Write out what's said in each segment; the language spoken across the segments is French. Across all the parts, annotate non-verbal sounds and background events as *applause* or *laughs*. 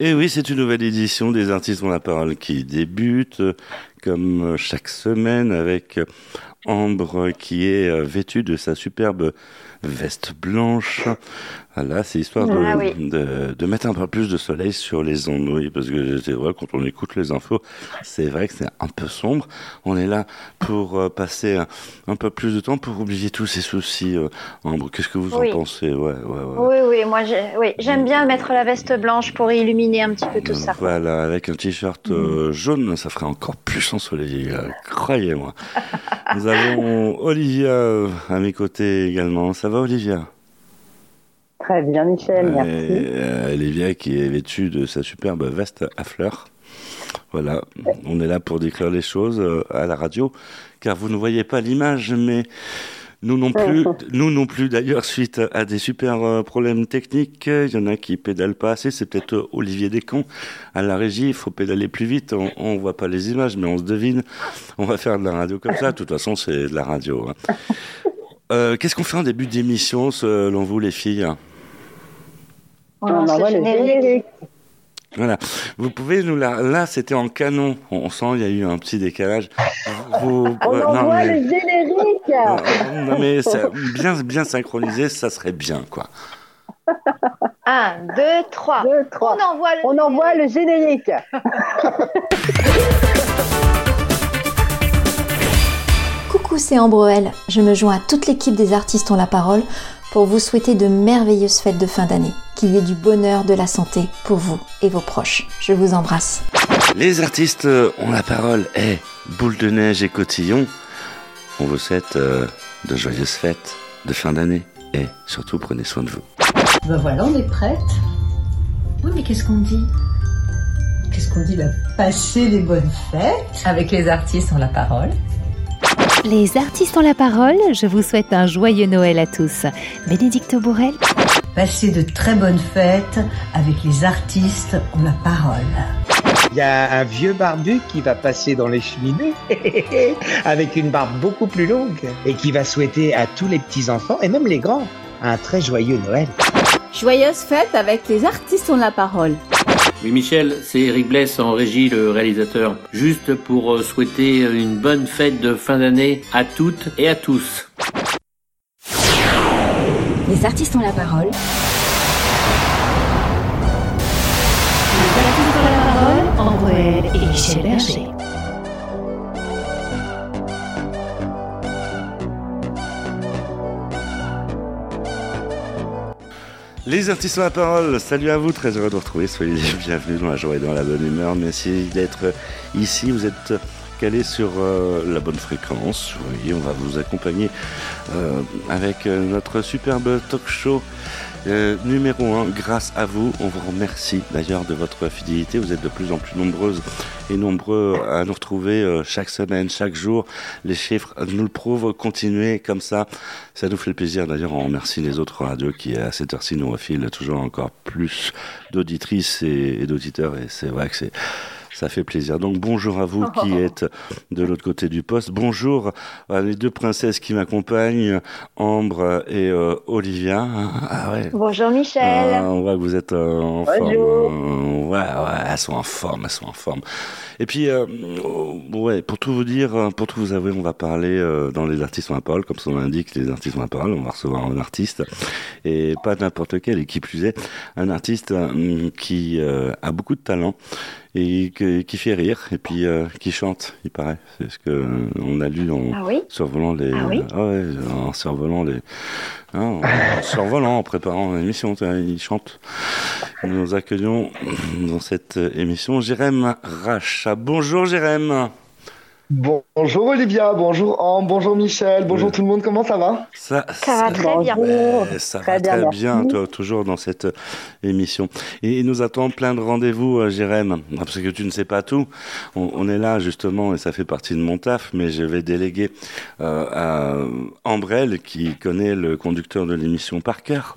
Et oui, c'est une nouvelle édition des artistes ont la parole qui débute, comme chaque semaine, avec Ambre qui est euh, vêtue de sa superbe veste blanche. Voilà, c'est histoire de, Ah oui. de, de mettre un peu plus de soleil sur les ondes, oui, parce que c'est vrai, quand on écoute les infos, c'est vrai que c'est un peu sombre. On est là pour euh, passer un, un peu plus de temps, pour oublier tous ces soucis. euh, Ambre, qu'est-ce que vous Oui. en pensez? Ouais, ouais, ouais. Oui, oui, moi oui, j'aime bien mettre la veste blanche pour illuminer un petit peu tout ça. Voilà, avec un t-shirt euh, jaune, ça ferait encore plus ensoleillé, croyez-moi. Nous avons Olivia euh, à mes côtés également. Ça va, Olivia? Très bien, Michel, merci. Euh, Olivia qui est vêtue de sa superbe veste à fleurs. Voilà, on est là pour décrire les choses euh, à la radio, car vous ne voyez pas l'image, mais nous non plus, nous non plus d'ailleurs, suite à des super euh, problèmes techniques. Il y en a qui pédalent pas assez, c'est peut-être euh, Olivier Descamps à la régie, il faut pédaler plus vite, on, on voit pas les images, mais on se devine. On va faire de la radio comme ça, de toute façon c'est de la radio. hein. Euh, Qu'est-ce qu'on fait en début d'émission selon vous les filles? On On lance envoie le le générique. générique. Voilà. Vous pouvez nous la... Là, c'était en canon. On sent il y a eu un petit décalage. Vous... On euh, non, envoie mais... le générique non, non, mais ça- *laughs* bien, bien synchronisé, ça serait bien, quoi. Un, deux, trois. Deux, trois. On envoie le On envoie le générique. *laughs* Coucou, c'est Ambroel. Je me joins à toute l'équipe des artistes ont la parole pour vous souhaiter de merveilleuses fêtes de fin d'année. Qu'il y ait du bonheur, de la santé pour vous et vos proches. Je vous embrasse. Les artistes euh, ont la parole. Eh, boule de neige et cotillon. On vous souhaite euh, de joyeuses fêtes de fin d'année. Et surtout, prenez soin de vous. Ben voilà, on est prête. Oui, mais qu'est-ce qu'on dit? Qu'est-ce qu'on dit? Bah, Passer les bonnes fêtes. Avec les artistes ont la parole. Les artistes ont la parole, je vous souhaite un joyeux Noël à tous. Bénédicte Bourrel, Passer de très bonnes fêtes avec les artistes ont la parole. Il y a un vieux barbu qui va passer dans les cheminées *laughs* avec une barbe beaucoup plus longue et qui va souhaiter à tous les petits-enfants et même les grands un très joyeux Noël. Joyeuse fête avec les artistes ont la parole. Oui, Michel, c'est Eric Bless en régie, le réalisateur. Juste pour euh, souhaiter une bonne fête de fin d'année à toutes et à tous. Les artistes ont la parole. Et Michel Berger. Les artistes ont la parole, salut à vous, très heureux de vous retrouver, soyez bienvenus dans la joie et dans la bonne humeur, merci d'être ici, vous êtes calés sur euh, la bonne fréquence, oui, on va vous accompagner euh, avec euh, notre superbe talk show euh, numéro 1, grâce à vous, on vous remercie d'ailleurs de votre fidélité, vous êtes de plus en plus nombreuses et nombreux à nous retrouver euh, chaque semaine, chaque jour, les chiffres nous le prouvent, continuez comme ça, ça nous fait plaisir. D'ailleurs, on remercie les autres radios qui, à cette heure-ci, nous refilent toujours encore plus d'auditrices et, et d'auditeurs. Et c'est vrai que c'est, ça fait plaisir. Donc, bonjour à vous qui *laughs* êtes de l'autre côté du poste. Bonjour à les deux princesses qui m'accompagnent, Ambre et euh, Olivia. Ah ouais. Bonjour Michel. Ah, on voit que vous êtes euh, en Bonjour. forme. Ouais, ouais, elles sont en forme, elles sont en forme. Et puis, euh, ouais, pour tout vous dire, euh, pour tout vous avouer, on va parler dans les artistes ont la parole, comme son indique, les artistes ont la parole. On va recevoir un artiste et pas n'importe quel, et qui plus est, un artiste qui a beaucoup de talent et que- qui fait rire et puis euh, qui chante, il paraît. C'est ce que euh, on a lu en Ah oui? survolant les, Ah oui? ouais, en survolant les, hein, en *laughs* survolant, en préparant l'émission, il chante. Nous accueillons dans cette émission Jérém Racha. Bonjour Jérém. Bonjour Olivia, bonjour Ambre, bonjour Michel, bonjour Oui. tout le monde, comment ça va? Ça, Ça va très bien. Ouais, ça Très va bien, très bien, toi, toujours dans cette euh, émission. Et il nous attend plein de rendez-vous, euh, Jérém, parce que tu ne sais pas tout. On, on est là, justement, et ça fait partie de mon taf, mais je vais déléguer euh, à Ambrelle, qui connaît le conducteur de l'émission par cœur.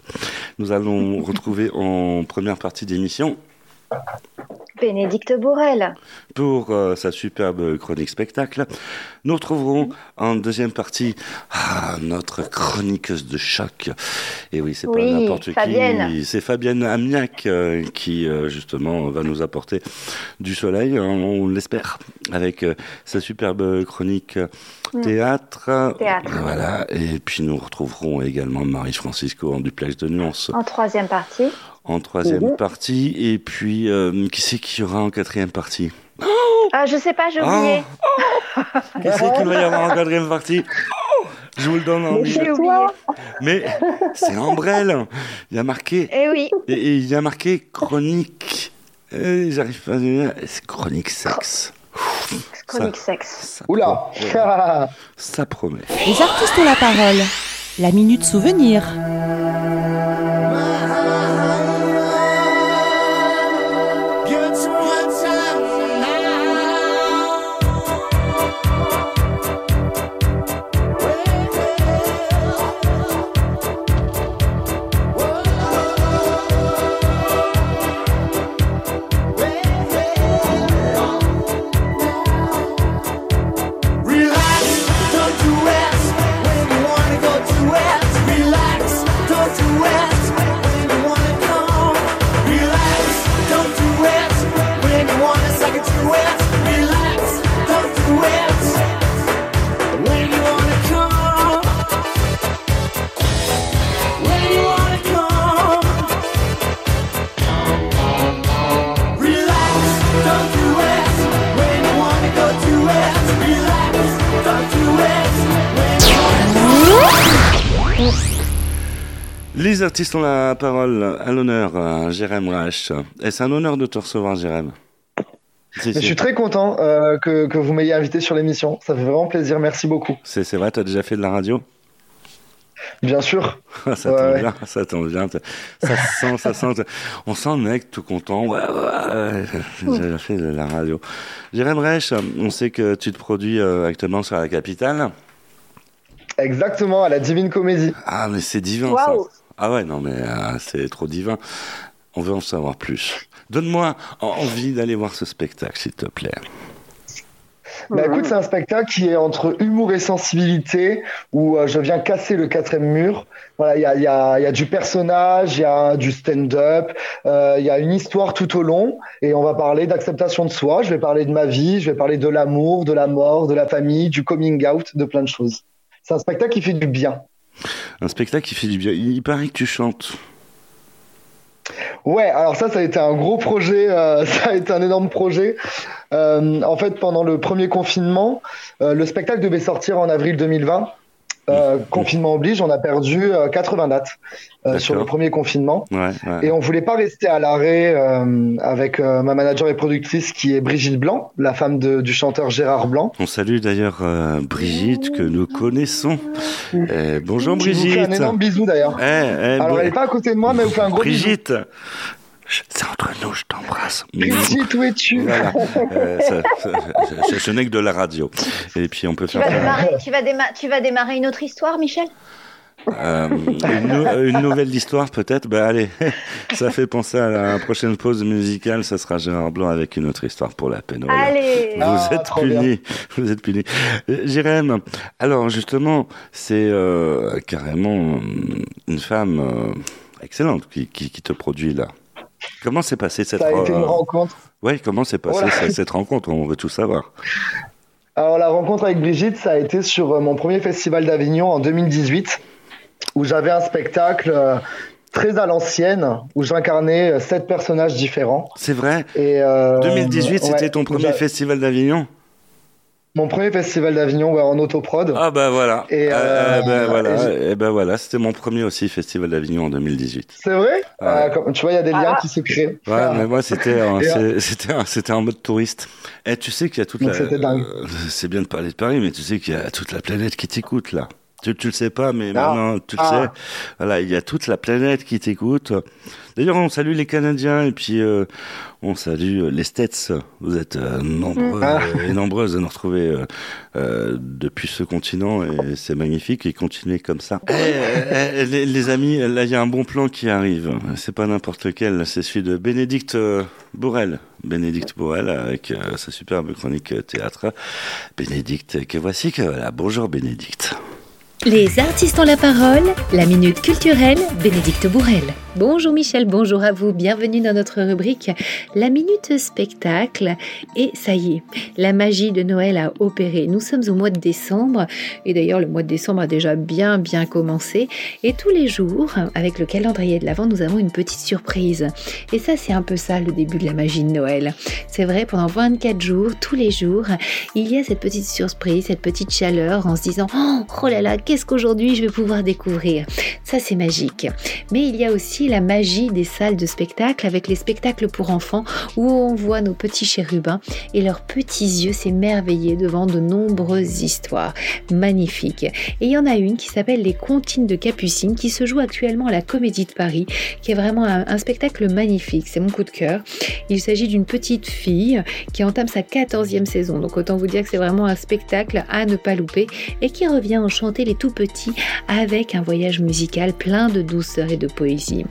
Nous allons retrouver en première partie d'émission Bénédicte Bourrel. pour euh, sa superbe chronique spectacle. Nous retrouverons en deuxième partie ah, notre chroniqueuse de choc. Et oui, c'est pas Oui, n'importe Fabienne. qui. C'est Fabienne Amiac euh, qui, euh, justement, va nous apporter du soleil, hein, on l'espère, avec euh, sa superbe chronique Mm. théâtre. Théâtre. Voilà. Et puis nous retrouverons également Marie-Francisco en duplex de nuances En troisième partie. En troisième Mhm. partie. Et puis, euh, qui c'est qu'il y aura en quatrième partie? Ah, je sais pas, j'ai Oh. oublié. *laughs* Qui c'est qu'il va y avoir en quatrième partie? Je vous le donne en oublié. Mais c'est Ambrelle. Il y a marqué. Eh oui. Et, et il y a marqué chronique. Et J'arrive pas à dire. C'est chronique sexe. Chronique sexe. Oula *laughs* Ça promet. Les artistes ont la parole. La minute souvenir. Les artistes ont la parole à l'honneur, euh, Jérém Rache. Et c'est un honneur de te recevoir, Jérém? Si, je suis très content euh, que, que vous m'ayez invité sur l'émission. Ça fait vraiment plaisir. Merci beaucoup. C'est vrai, t'as déjà fait de la radio? Bien sûr. *laughs* Ça tombe ouais. bien, ça tombe bien. Ça sent, ça sent. On sent le mec tout content. Ouais, ouais, ouais. J'ai fait de la radio. Jérém Reich, on sait que tu te produis euh, actuellement sur la capitale. Exactement, à la Divine Comédie. Ah, mais c'est divin ça. Ah ouais, non, mais euh, c'est trop divin. On veut en savoir plus. Donne-moi en- envie d'aller voir ce spectacle, s'il te plaît. Bah écoute, c'est un spectacle qui est entre humour et sensibilité, où euh, je viens casser le quatrième mur. Voilà, il y a, il y, a, il y a du personnage, il y a du stand-up, euh, il y a une histoire tout au long, et on va parler d'acceptation de soi. Je vais parler de ma vie, je vais parler de l'amour, de la mort, de la famille, du coming out, de plein de choses. C'est un spectacle qui fait du bien. Un spectacle qui fait du bien. Il paraît que tu chantes. Ouais, alors ça, ça a été un gros projet, euh, *laughs* ça a été un énorme projet. Euh, en fait, pendant le premier confinement, euh, le spectacle devait sortir en avril 2020. Euh, confinement oblige, on a perdu euh, 80 dates euh, sur le premier confinement. Ouais, ouais. Et on voulait pas rester à l'arrêt euh, avec euh, ma manager et productrice qui est Brigitte Blanc, la femme de- du chanteur Gérard Blanc. On salue d'ailleurs euh, Brigitte que nous connaissons. Eh, bonjour Qui vous Brigitte. fait un énorme bisou d'ailleurs. Eh, eh, Alors elle est pas à côté de moi, mais vous fait un gros bisou. Brigitte, je- c'est entre nous, je t'embrasse. Où es-tu Voilà. *laughs* Euh, ça- je n'ai que de la radio. Et puis on peut Tu faire vas, démarrer, tu, vas déma- tu vas démarrer une autre histoire, Michel? Euh, une, nou- une nouvelle histoire peut-être? Ben allez, *laughs* ça fait penser à la prochaine pause musicale. Ça sera Gérard Blanc avec une autre histoire pour la peine. Voilà. Allez Vous Ah, êtes punis, vous êtes punis. Euh, Jérém, alors justement, c'est euh, carrément une femme euh, excellente qui, qui, qui te produit là. Comment s'est passée cette Ça a été une rencontre. Ouais, comment s'est passée Voilà. cette, rencontre? On veut tout savoir. Alors la rencontre avec Brigitte, ça a été sur euh, mon premier festival d'Avignon en 2018, où j'avais un spectacle euh, très à l'ancienne, où j'incarnais euh, sept personnages différents. C'est vrai? Et euh, 2018, ouais, c'était ton premier festival d'Avignon? Mon premier festival d'Avignon ouais, en autoprod. Ah bah voilà. Et, Euh, euh, ben voilà. et Et ben voilà, c'était mon premier aussi festival d'Avignon en 2018. C'est vrai? Ouais. Ah, comme- Tu vois, il y a des liens qui se créent. Ouais, Ah. mais moi c'était *laughs* c'est- c'était en- c'était en mode touriste. Et tu sais qu'il y a toute Donc la c'était dingue. euh, c'est bien de parler de Paris, mais tu sais qu'il y a toute la planète qui t'écoute là. Tu, tu le sais pas, mais Ah. maintenant tu le Ah. sais. Voilà, il y a toute la planète qui t'écoute. D'ailleurs, on salue les Canadiens et puis euh, on salue euh, les States. Vous êtes euh, nombreux Ah. et nombreuses à nous retrouver euh, depuis ce continent et c'est magnifique et continuez comme ça. Eh, eh, eh, les, les amis, là il y a un bon plan qui arrive. C'est pas n'importe lequel, c'est celui de Bénédicte Bourrel. Bénédicte Bourrel avec sa superbe chronique théâtre. Bénédicte, que voici que voilà. Bonjour Bénédicte. Les artistes ont la parole, la minute culturelle, Bénédicte Bourrel. Bonjour Michel, bonjour à vous, bienvenue dans notre rubrique La minute spectacle. Et ça y est, la magie de Noël a opéré. Nous sommes au mois de décembre, et d'ailleurs le mois de décembre a déjà bien bien commencé. Et tous les jours, avec le calendrier de l'Avent, nous avons une petite surprise. Et ça c'est un peu ça le début de la magie de Noël. C'est vrai, pendant 24 jours, tous les jours, il y a cette petite surprise, cette petite chaleur en se disant Oh, oh là là, qu'est-ce qu'aujourd'hui je vais pouvoir découvrir? Ça c'est magique. Mais il y a aussi la magie des salles de spectacle avec les spectacles pour enfants où on voit nos petits chérubins et leurs petits yeux s'émerveiller devant de nombreuses histoires magnifiques. Et il y en a une qui s'appelle Les Comptines de Capucine qui se joue actuellement à la Comédie de Paris, qui est vraiment un, un spectacle magnifique. C'est mon coup de cœur. Il s'agit d'une petite fille qui entame sa 14e saison. Donc autant vous dire que c'est vraiment un spectacle à ne pas louper et qui revient enchanter les tout petits avec un voyage musical plein de douceur et de poésie.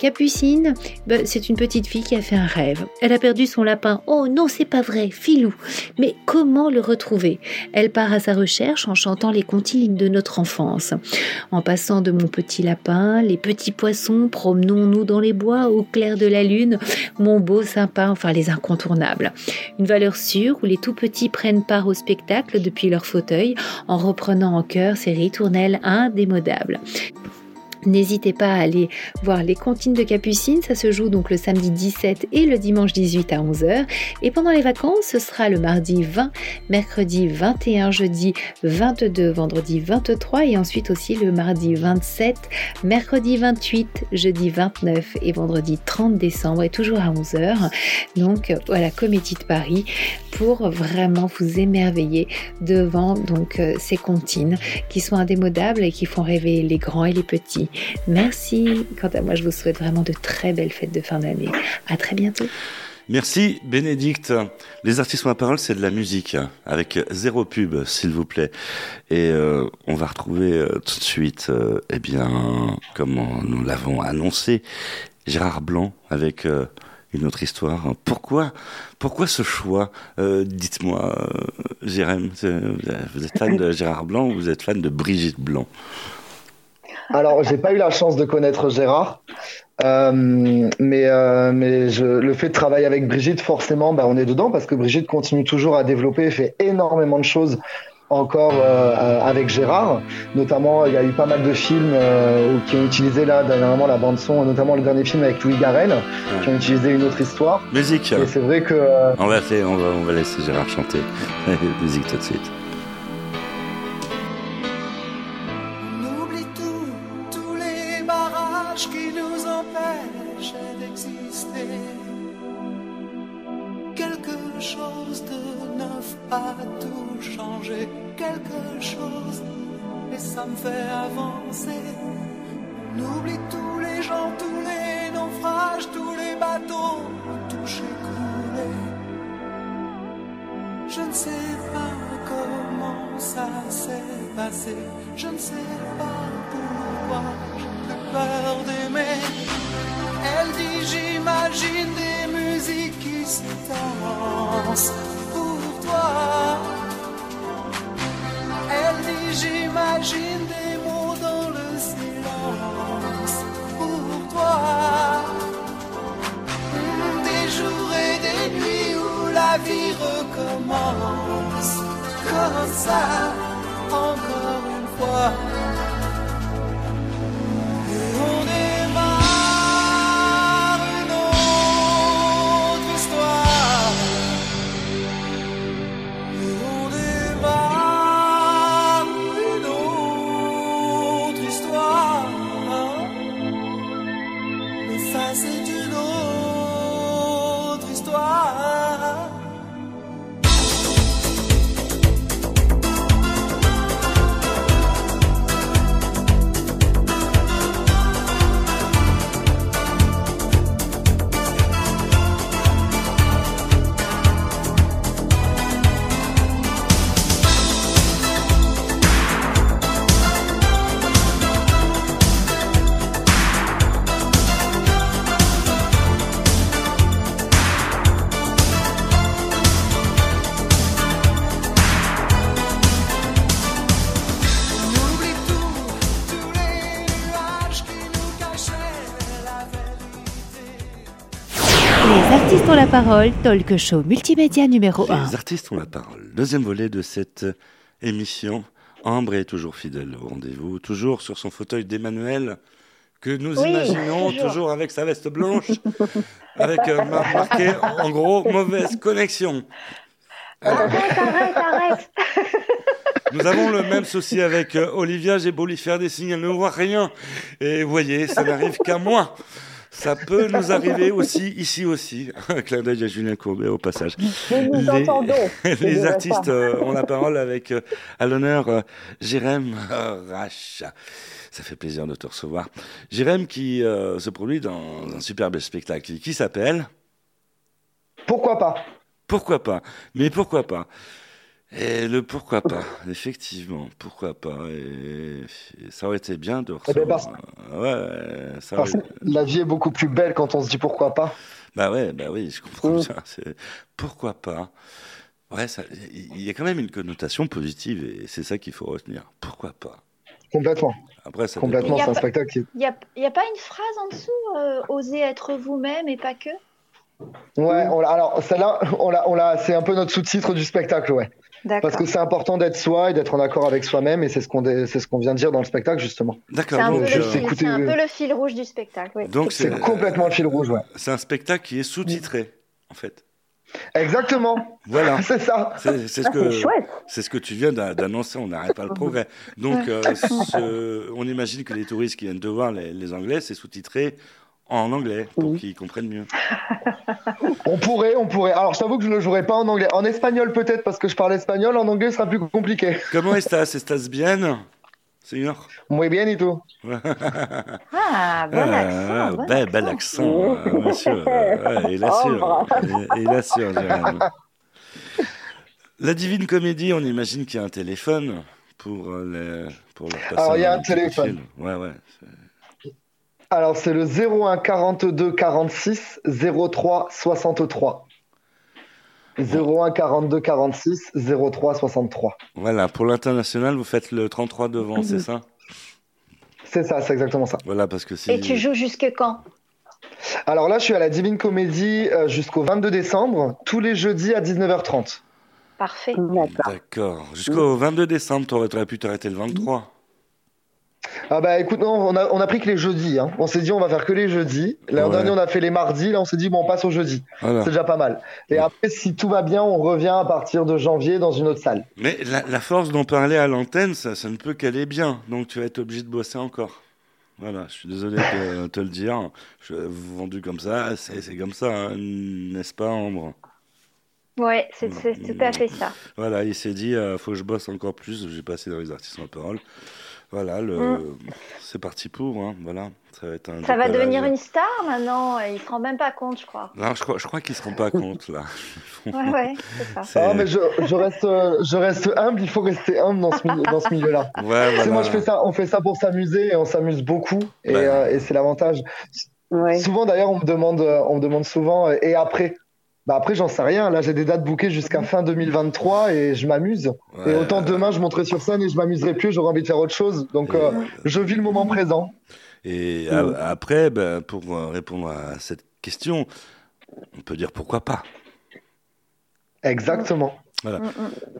Capucine, ben, c'est une petite fille qui a fait un rêve. Elle a perdu son lapin. Oh non, c'est pas vrai, filou. Mais comment le retrouver? Elle part à sa recherche en chantant les comptines de notre enfance. En passant de mon petit lapin, les petits poissons, promenons-nous dans les bois au clair de la lune, mon beau sympa, enfin les incontournables. Une valeur sûre où les tout petits prennent part au spectacle depuis leur fauteuil en reprenant en chœur ces ritournelles indémodables. N'hésitez pas à aller voir les comptines de Capucine, ça se joue donc le samedi 17 et le dimanche 18 à 11h. Et pendant les vacances, ce sera le mardi 20, mercredi 21, jeudi 22, vendredi 23 et ensuite aussi le mardi 27, mercredi 28, jeudi 29 et vendredi 30 décembre et toujours à 11h. Donc à la Comédie de Paris pour vraiment vous émerveiller devant donc euh, ces comptines qui sont indémodables et qui font rêver les grands et les petits. Merci. Quant à moi, je vous souhaite vraiment de très belles fêtes de fin d'année. À très bientôt. Merci Bénédicte. Les artistes ont la parole, c'est de la musique, avec zéro pub, s'il vous plaît. Et euh, on va retrouver euh, tout de suite, euh, eh bien, comme nous l'avons annoncé, Gérard Blanc avec une autre histoire. Pourquoi, pourquoi ce choix Dites-moi, Jérém, vous êtes fan de Gérard Blanc ou vous êtes fan de Brigitte Blanc? Alors, j'ai pas eu la chance de connaître Gérard, euh, mais, euh, mais je, le fait de travailler avec Brigitte, forcément, bah, on est dedans parce que Brigitte continue toujours à développer et fait énormément de choses encore euh, euh, avec Gérard. Notamment, il y a eu pas mal de films euh, qui ont utilisé là dernièrement la bande son, notamment le dernier film avec Louis Garrel, qui ont utilisé une autre histoire. Musique. Et c'est vrai que euh, On va, faire, on, va, on va laisser Gérard chanter. *laughs* Musique tout de suite. A tout changé, quelque chose, et ça me fait avancer. On oublie tous les gens, tous les naufrages, tous les bateaux touchés, coulés. Je ne sais pas comment ça s'est passé. Je ne sais pas pourquoi j'ai peur d'aimer. Elle dit j'imagine des musiques qui se dansent comme parole, talk show multimédia numéro 1. Les artistes ont la parole. Deuxième volet de cette émission. Ambre est toujours fidèle au rendez-vous, toujours sur son fauteuil d'Emmanuel, que nous Oui, imaginons toujours. toujours avec sa veste blanche, avec euh, mar- marqué en gros mauvaise connexion. Arrête, arrête, arrête. Nous avons le même souci avec euh, Olivia. J'ai beau lui faire des signes, elle ne voit rien. Et vous voyez, ça n'arrive qu'à moi. Ça peut nous arriver aussi, ici aussi. *laughs* Un clin d'œil à Julien Courbet au passage. Nous Les- entendons. *laughs* Les déjà artistes euh, ont la parole avec euh, à l'honneur euh, Jérém Rache. Ça fait plaisir de te recevoir. Jérém qui se produit dans un superbe spectacle qui s'appelle Pourquoi pas? Pourquoi pas? Mais pourquoi pas? Et le pourquoi pas, effectivement, pourquoi pas Et, et ça aurait été bien de Eh ben, recevoir. Ouais, ça Parce aurait- que la vie est beaucoup plus belle quand on se dit pourquoi pas. Bah ouais, bah oui, je comprends Mm. bien. c'est- Pourquoi pas Ouais, ça- il y a quand même une connotation positive et c'est ça qu'il faut retenir. Pourquoi pas Complètement. Après, ça Complètement, c'est un spectacle qui. Il n'y a, y a pas une phrase en dessous euh, Osez être vous-même et pas que? Ouais, on alors celle-là, on l'a, on l'a, c'est un peu notre sous-titre du spectacle, ouais. Parce que c'est important d'être soi et d'être en accord avec soi-même, et c'est ce qu'on, dé- c'est ce qu'on vient de dire dans le spectacle justement. D'accord. C'est un, peu euh, un peu le fil rouge du spectacle. Oui. donc C'est complètement le fil rouge, ouais. C'est un spectacle qui est sous-titré, en fait. Exactement. Voilà. *laughs* C'est ça. C'est ce Ah, que c'est chouette. c'est ce que tu viens d'a- d'annoncer. On n'arrête pas le progrès. Donc, euh, ce- on imagine que les touristes qui viennent de voir les, les Anglais, c'est sous-titré en anglais pour qu'ils comprennent mieux. *laughs* On pourrait, on pourrait. Alors, je t'avoue que je ne le jouerai pas en anglais. En espagnol peut-être parce que je parle espagnol. En anglais, ce sera plus compliqué. *laughs* Comment estás? Estás bien, señor Muy bien et tout. *laughs* Ah, bon Ah, accent. bon bel, bel accent, euh, monsieur. Ouais, il assure. Il, il assure, Jérôme. La Divine Comédie, on imagine qu'il y a un téléphone pour, euh, les, pour leur passer Alors, il y a un téléphone. Ouais, ouais. Alors, c'est le 01 42 46 03 63. 01 42 46 03 63. Voilà, pour l'international, vous faites le 33 devant, c'est ça? C'est ça, c'est exactement ça. Voilà, parce que si... Et tu joues jusque quand? Alors là, je suis à la Divine Comédie euh, jusqu'au 22 décembre, tous les jeudis à 19h30. Parfait. D'accord. D'accord. Jusqu'au 22 décembre, tu aurais pu t'arrêter le 23. Ah bah écoute, non, on a, on a pris que les jeudis. Hein. On s'est dit on va faire que les jeudis. L'an Ouais. dernier on a fait les mardis, là on s'est dit bon on passe au jeudi. Voilà. C'est déjà pas mal. Et après si tout va bien, on revient à partir de janvier dans une autre salle. Mais la, la force d'en parler à l'antenne, ça, ça ne peut qu'aller bien. Donc tu vas être obligé de bosser encore. Voilà, je suis désolé de te le dire. Je, vendu comme ça, c'est c'est comme ça, hein, n'est-ce pas, Ambre? Ouais, c'est c'est tout à fait ça. Voilà, il s'est dit, euh, faut que je bosse encore plus. J'ai passé dans les artistes en parole. Voilà, le... Mm. c'est parti pour. Hein, voilà, ça va être un. Ça va décollage. devenir une star maintenant. Il se rend même pas compte, je crois. Non, je crois, je crois qu'ils se rendent pas compte là. *laughs* Ouais, ouais, c'est ça. C'est- Ah mais je, je reste euh, je reste humble, il faut rester humble dans ce milieu, dans ce milieu-là. Ouais, voilà. Moi je fais ça, on fait ça pour s'amuser et on s'amuse beaucoup et, Bah. euh, et c'est l'avantage. Ouais. Souvent d'ailleurs on me demande euh, on me demande souvent et après. Bah après j'en sais rien. Là j'ai des dates bookées jusqu'à fin 2023 et je m'amuse. Ouais. Et autant demain je monterai sur scène et je m'amuserai plus, j'aurai envie de faire autre chose. Donc euh, je vis le moment présent. Et a- après, ben, pour euh, répondre à cette question, on peut dire pourquoi pas. Exactement. Voilà. Mm,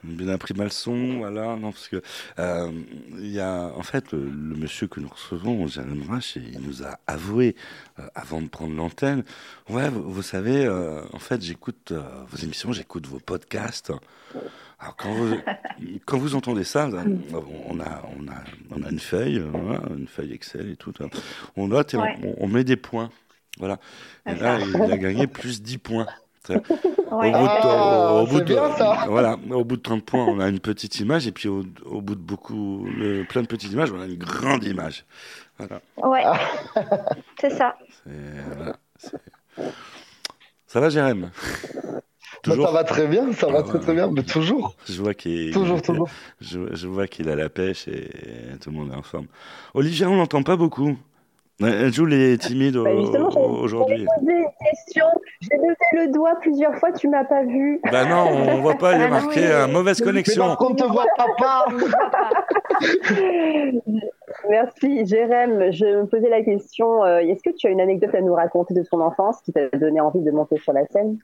On a bien appris ma leçon, voilà. Non, parce que euh, il y a, en fait, le, le monsieur que nous recevons, Jérôme Rache, il nous a avoué euh, avant de prendre l'antenne. Ouais, vous, vous savez, euh, en fait, j'écoute euh, vos émissions, j'écoute vos podcasts. Alors quand vous, *laughs* quand vous entendez ça, on a, on a, on a une feuille, voilà, une feuille Excel et tout. hein. On note et on- Ouais. on, on met des points. Voilà. Et C'est là, il a gagné plus 10 points. *laughs* Ouais. au bout de, Ah, au bout c'est de- bien, ça. voilà, au bout de 30 points, on a une petite image, et puis au, au bout de beaucoup, le- plein de petites images, on a une grande image. Voilà. Ouais, *laughs* c'est ça. Voilà, ça va, Jérém? Bah, ça va très bien, ça va Ah, très très bien, mais toujours. Je vois qu'il Toujours, toujours. Je, je vois qu'il a la pêche et tout le monde est en forme. Olivia, on l'entend pas beaucoup. Elle joue les timides Bah, justement, j'allais- aujourd'hui. j'allais poser une question. J'ai levé le doigt plusieurs fois, tu m'as pas vu. Bah non, on *laughs* voit pas, il est Ah non, marqué oui. mauvaise Mais connexion. par contre, on te voit ne pas. *laughs* Merci, Jérém. Je me posais la question, euh, est-ce que tu as une anecdote à nous raconter de ton enfance qui t'a donné envie de monter sur la scène?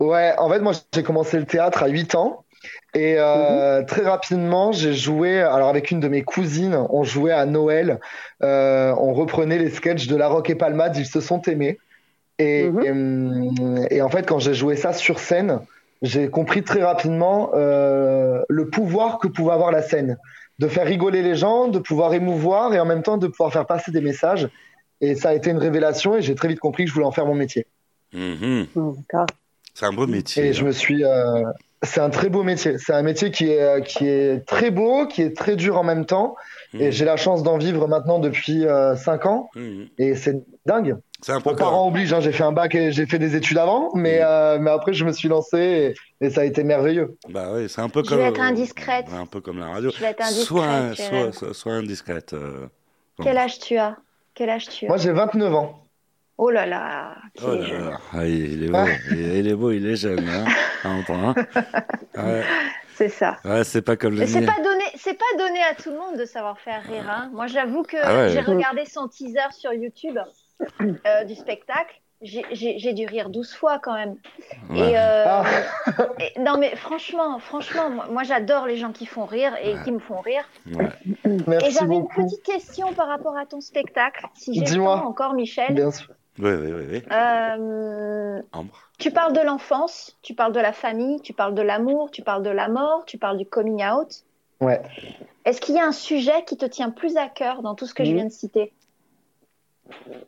Ouais, en fait, moi, j'ai commencé le théâtre à 8 ans. Et euh, très rapidement, j'ai joué, alors avec une de mes cousines, on jouait à Noël, euh, on reprenait les sketchs de La Roque et Palmade, ils se sont aimés. Et, et, et en fait, quand j'ai joué ça sur scène, j'ai compris très rapidement euh, le pouvoir que pouvait avoir la scène, de faire rigoler les gens, de pouvoir émouvoir et en même temps de pouvoir faire passer des messages. Et ça a été une révélation et j'ai très vite compris que je voulais en faire mon métier. Mhm. D'accord. C'est un beau métier. Et je me suis. euh, c'est un très beau métier. C'est un métier qui est, qui est très beau, qui est très dur en même temps. Et j'ai la chance d'en vivre maintenant depuis 5 ans. Mhm. Et c'est dingue. C'est un peu Mes parents obligent, hein, j'ai fait un bac et j'ai fait des études avant, mais, euh, mais après je me suis lancé et, et ça a été merveilleux. Bah oui, c'est un peu Je comme. vais être indiscrète. Un peu comme la radio. Je vais être indiscrète, Soit, Jérém. soit, soit, soit indiscrète. euh, Quel âge tu as? Quel âge tu as? Moi j'ai 29 ans. Oh là là, qu'il Oh là là, ah, il est beau, il, est, il est beau, il est jeune, hein, à entendre, hein. *laughs* Ouais, C'est ça. ouais, c'est pas comme le Mais c'est pas donné, c'est pas donné à tout le monde de savoir faire rire. hein. Moi, j'avoue que Ah ouais. j'ai regardé son teaser sur YouTube euh, du spectacle. J'ai- dû rire 12 fois quand même. Ouais. Et, euh, Ah. *laughs* et- non mais franchement, franchement, moi, moi, j'adore les gens qui font rire et qui me font rire. Ouais. et Merci j'avais une petite question par rapport à ton spectacle, si j'ai encore, Michel. Bien sûr. Oui, oui, oui, oui. Euh, Ambre. tu parles de l'enfance, tu parles de la famille, tu parles de l'amour, tu parles de la mort, tu parles du coming out. Ouais. Est-ce qu'il y a un sujet qui te tient plus à cœur dans tout ce que je Mhm. viens de citer?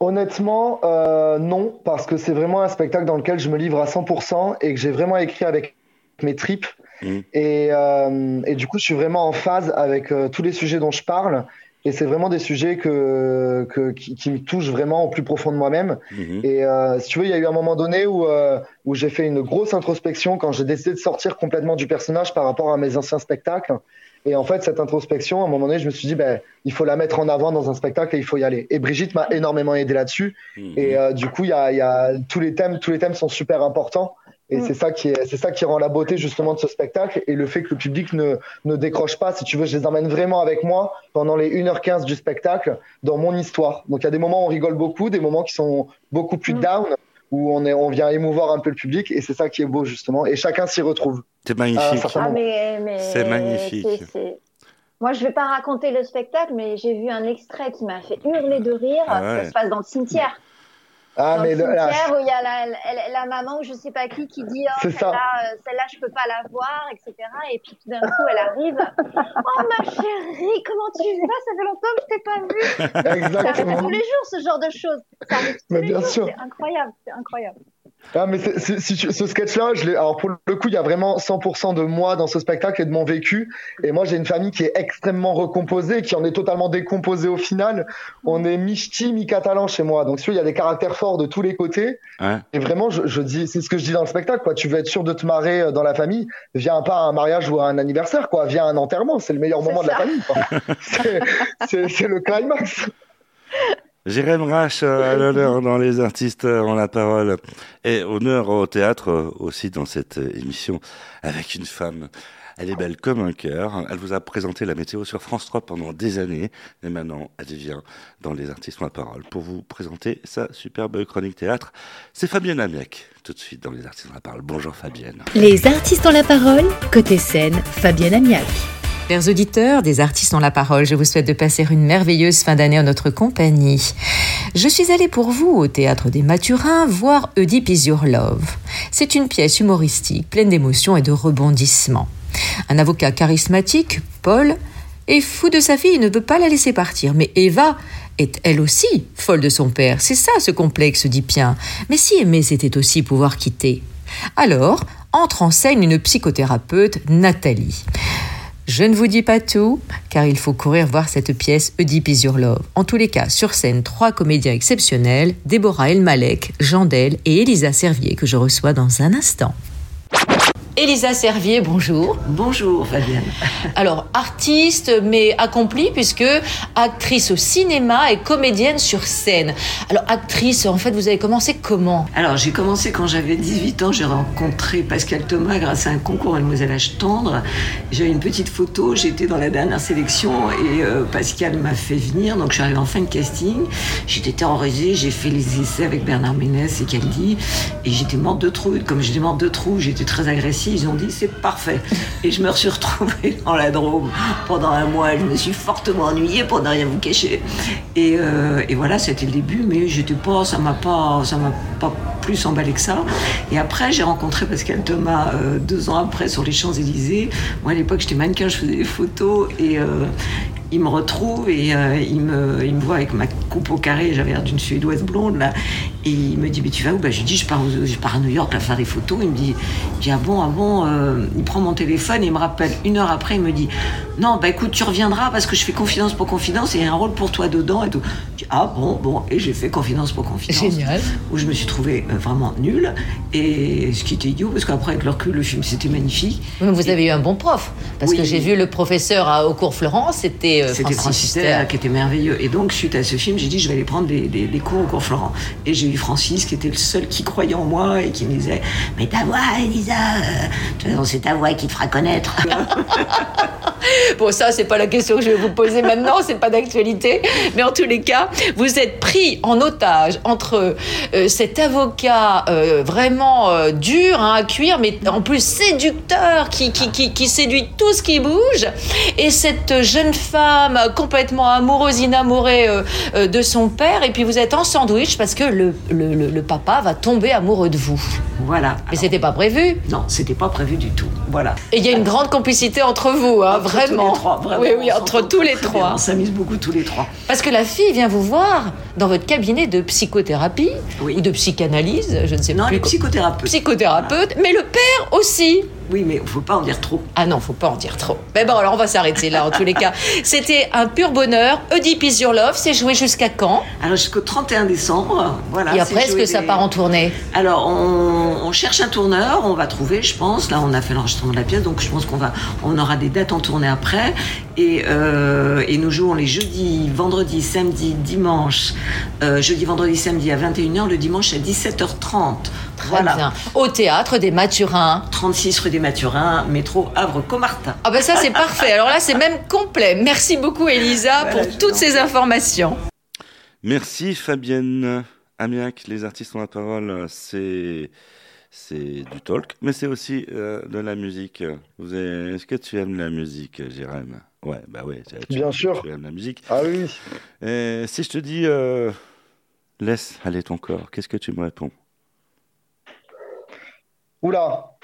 Honnêtement, euh, non, parce que c'est vraiment un spectacle dans lequel je me livre à 100% et que j'ai vraiment écrit avec mes tripes. Mhm. Et, euh, et du coup, je suis vraiment en phase avec euh, tous les sujets dont je parle. Et c'est vraiment des sujets que, que, qui, qui me touchent vraiment au plus profond de moi-même. Mhm. Et euh, si tu veux, il y a eu un moment donné où, euh, où j'ai fait une grosse introspection quand j'ai décidé de sortir complètement du personnage par rapport à mes anciens spectacles. Et en fait, cette introspection, à un moment donné, je me suis dit, ben, il faut la mettre en avant dans un spectacle et il faut y aller. Et Brigitte m'a énormément aidé là-dessus. Mhm. Et euh, du coup, il y a, il y a tous les thèmes, tous les thèmes sont super importants. Et Mm. c'est ça qui est, c'est ça qui rend la beauté justement de ce spectacle et le fait que le public ne, ne décroche pas. Si tu veux, je les emmène vraiment avec moi pendant les 1h15 du spectacle dans mon histoire. Donc il y a des moments où on rigole beaucoup, des moments qui sont beaucoup plus Mm. down où on est, on vient émouvoir un peu le public et c'est ça qui est beau justement. Et chacun s'y retrouve. C'est Ah, magnifique. Ah Vraiment. mais, mais C'est magnifique. c'est- c'est- Moi, je vais pas raconter le spectacle, mais j'ai vu un extrait qui m'a fait hurler de rire. Ah ouais. Ça se passe dans le cimetière. Ah dans mais le la- cimetière où il y a la, la, la maman ou je sais pas qui qui dit oh, celle-là, euh, celle-là, je peux pas la voir, etc. Et puis tout d'un coup, elle arrive. *laughs* Oh ma chérie, comment tu vas? Ça fait longtemps que je t'ai pas vue. *laughs* Ça arrive exactement. tous les jours, ce genre de choses. Ça arrive tous Mais les bien jours. sûr. C'est incroyable, c'est incroyable. Ah, mais ce sketch-là. Alors pour le coup, il y a vraiment 100% de moi dans ce spectacle et de mon vécu. Et moi, j'ai une famille qui est extrêmement recomposée, qui en est totalement décomposée au final. On est mi-ch'ti, mi-catalan chez moi. Donc, veux, il y a des caractères forts de tous les côtés. Ouais. Et vraiment, je, je dis, c'est ce que je dis dans le spectacle, quoi. Tu veux être sûr de te marrer euh, dans la famille, viens pas à un mariage ou à un anniversaire, quoi. Viens à un enterrement, c'est le meilleur moment de la famille, *laughs* c'est le climax. Jérém Rache euh, à l'honneur dans Les artistes euh, ont la parole et honneur au théâtre euh, aussi dans cette euh, émission avec une femme. Elle est belle comme un cœur. Elle vous a présenté la météo sur France 3 pendant des années. Et maintenant, elle vient dans Les artistes ont la parole pour vous présenter sa superbe chronique théâtre. C'est Fabienne Amiac, tout de suite dans Les artistes ont la parole. Bonjour Fabienne. Les artistes ont la parole, côté scène, Fabienne Amiac. Chers auditeurs des artistes ont la parole, je vous souhaite de passer une merveilleuse fin d'année en notre compagnie. Je suis allée pour vous au théâtre des Mathurins voir Oedipe is Your Love. C'est une pièce humoristique pleine d'émotions et de rebondissements. Un avocat charismatique, Paul, est fou de sa fille et ne veut pas la laisser partir. Mais Eva est elle aussi folle de son père. C'est ça ce complexe oedipien. Mais si aimer c'était aussi pouvoir quitter. Alors entre en scène une psychothérapeute, Nathalie. Je ne vous dis pas tout, car il faut courir voir cette pièce Oedipe is. En tous les cas, sur scène, trois comédiens exceptionnels, Déborah Elmalek, Jean Del et Elisa Servier, que je reçois dans un instant. Elisa Servier, bonjour. Bonjour Fabienne. *laughs* Alors, artiste, mais accomplie, puisque actrice au cinéma et comédienne sur scène. Alors, actrice, en fait, vous avez commencé comment? Alors j'ai commencé quand j'avais 18 ans, j'ai rencontré Pascal Thomas grâce à un concours Mademoiselle Âge Tendre. J'avais une petite photo, j'étais dans la dernière sélection et euh, Pascal m'a fait venir, donc je suis arrivée en fin de casting. J'étais terrorisée, j'ai fait les essais avec Bernard Ménès et Caldi et j'étais morte de trou. Comme j'étais morte de trou, j'étais très agressive, ils ont dit c'est parfait. Et je me suis retrouvée dans la Drôme pendant un mois, je me suis fortement ennuyée pour ne rien vous cacher. Et, euh, et voilà, c'était le début, mais j'étais pas, ça m'a pas, ça m'a pas plus emballé que ça. Et après, j'ai rencontré Pascal Thomas euh, deux ans après sur les Champs-Élysées. Moi, à l'époque, j'étais mannequin, je faisais des photos et euh, il me retrouve et euh, il, me, il me voit avec ma coupe au carré, j'avais l'air d'une suédoise blonde là, et il me dit mais tu vas où? Bah, Je lui dis je pars, aux- je pars à New York là, faire des photos. Il me dit, il dit ah bon, ah bon, euh, il prend mon téléphone et il me rappelle une heure après, il me dit non bah écoute tu reviendras parce que je fais confidence pour confidence et il y a un rôle pour toi dedans et tout. Je dis ah bon, bon, et j'ai fait confidence pour confidence. Génial. Où je me suis trouvée euh, vraiment nulle et ce qui était idiot parce qu'après avec le recul le film c'était magnifique. Vous avez eu un bon prof, parce Oui. que j'ai vu le professeur à- au cours Florence, c'était euh, C'était Francis qui était merveilleux. Et donc, suite à ce film, j'ai dit, je vais aller prendre des, des- des cours au cours Florent. Et j'ai eu Francis, qui était le seul qui croyait en moi et qui me disait, mais ta voix, Elisa, euh, c'est ta voix qui te fera connaître. *laughs* Bon, ça, c'est pas la question que je vais vous poser maintenant, c'est pas d'actualité. Mais en tous les cas, vous êtes pris en otage entre euh, cet avocat euh, vraiment euh, dur hein, à cuire, mais en plus séducteur, qui, qui, qui, qui séduit tout ce qui bouge, et cette jeune femme complètement amoureuse, inamourée euh, euh, de son père, et puis vous êtes en sandwich parce que le, le, le- le papa va tomber amoureux de vous. Voilà. Mais c'était pas prévu. Non, c'était pas prévu du tout. Voilà. Et il y a une grande complicité entre vous, hein, Entre vraiment. tous les trois, vraiment. Oui, oui, entre tous les trois. On s'amuse beaucoup tous les trois. Parce que la fille vient vous voir dans votre cabinet de psychothérapie ou de psychanalyse, je ne sais Non, plus. est psychothérapeute. Psychothérapeute, mais le père aussi. Oui, mais faut pas en dire trop. Ah non, faut pas en dire trop. Mais bon, alors on va s'arrêter là en tous les cas. *laughs* C'était un pur bonheur. Oedipe is your love, c'est joué jusqu'à quand? Alors jusqu'au 31 décembre, voilà. Et après, est-ce que ça part en tournée? Alors, on, on cherche un tourneur, on va trouver, je pense. Là, on a fait l'enregistrement de la pièce, donc je pense qu'on va, on aura des dates en tournée après. Et, euh, et nous jouons les jeudis, vendredis, samedi, dimanche. Euh, jeudi, vendredi, samedi à 21h, le dimanche à 17h30. Très bien. Au théâtre des Mathurins. 36 rue des Mathurins, métro Havre-Comartin. Ah ben ça c'est parfait. Alors là c'est même complet. Merci beaucoup Elisa Voilà, pour toutes ces informations. Merci Fabienne Amiac. Les artistes ont la parole. C'est c'est du talk, mais c'est aussi euh, de la musique. Vous avez- Est-ce que tu aimes la musique, Jérém? Ouais, bah ouais. tu- tu- Bien sûr. Tu aimes la musique. Ah oui. Et si je te dis euh, laisse aller ton corps, qu'est-ce que tu me réponds? Oula.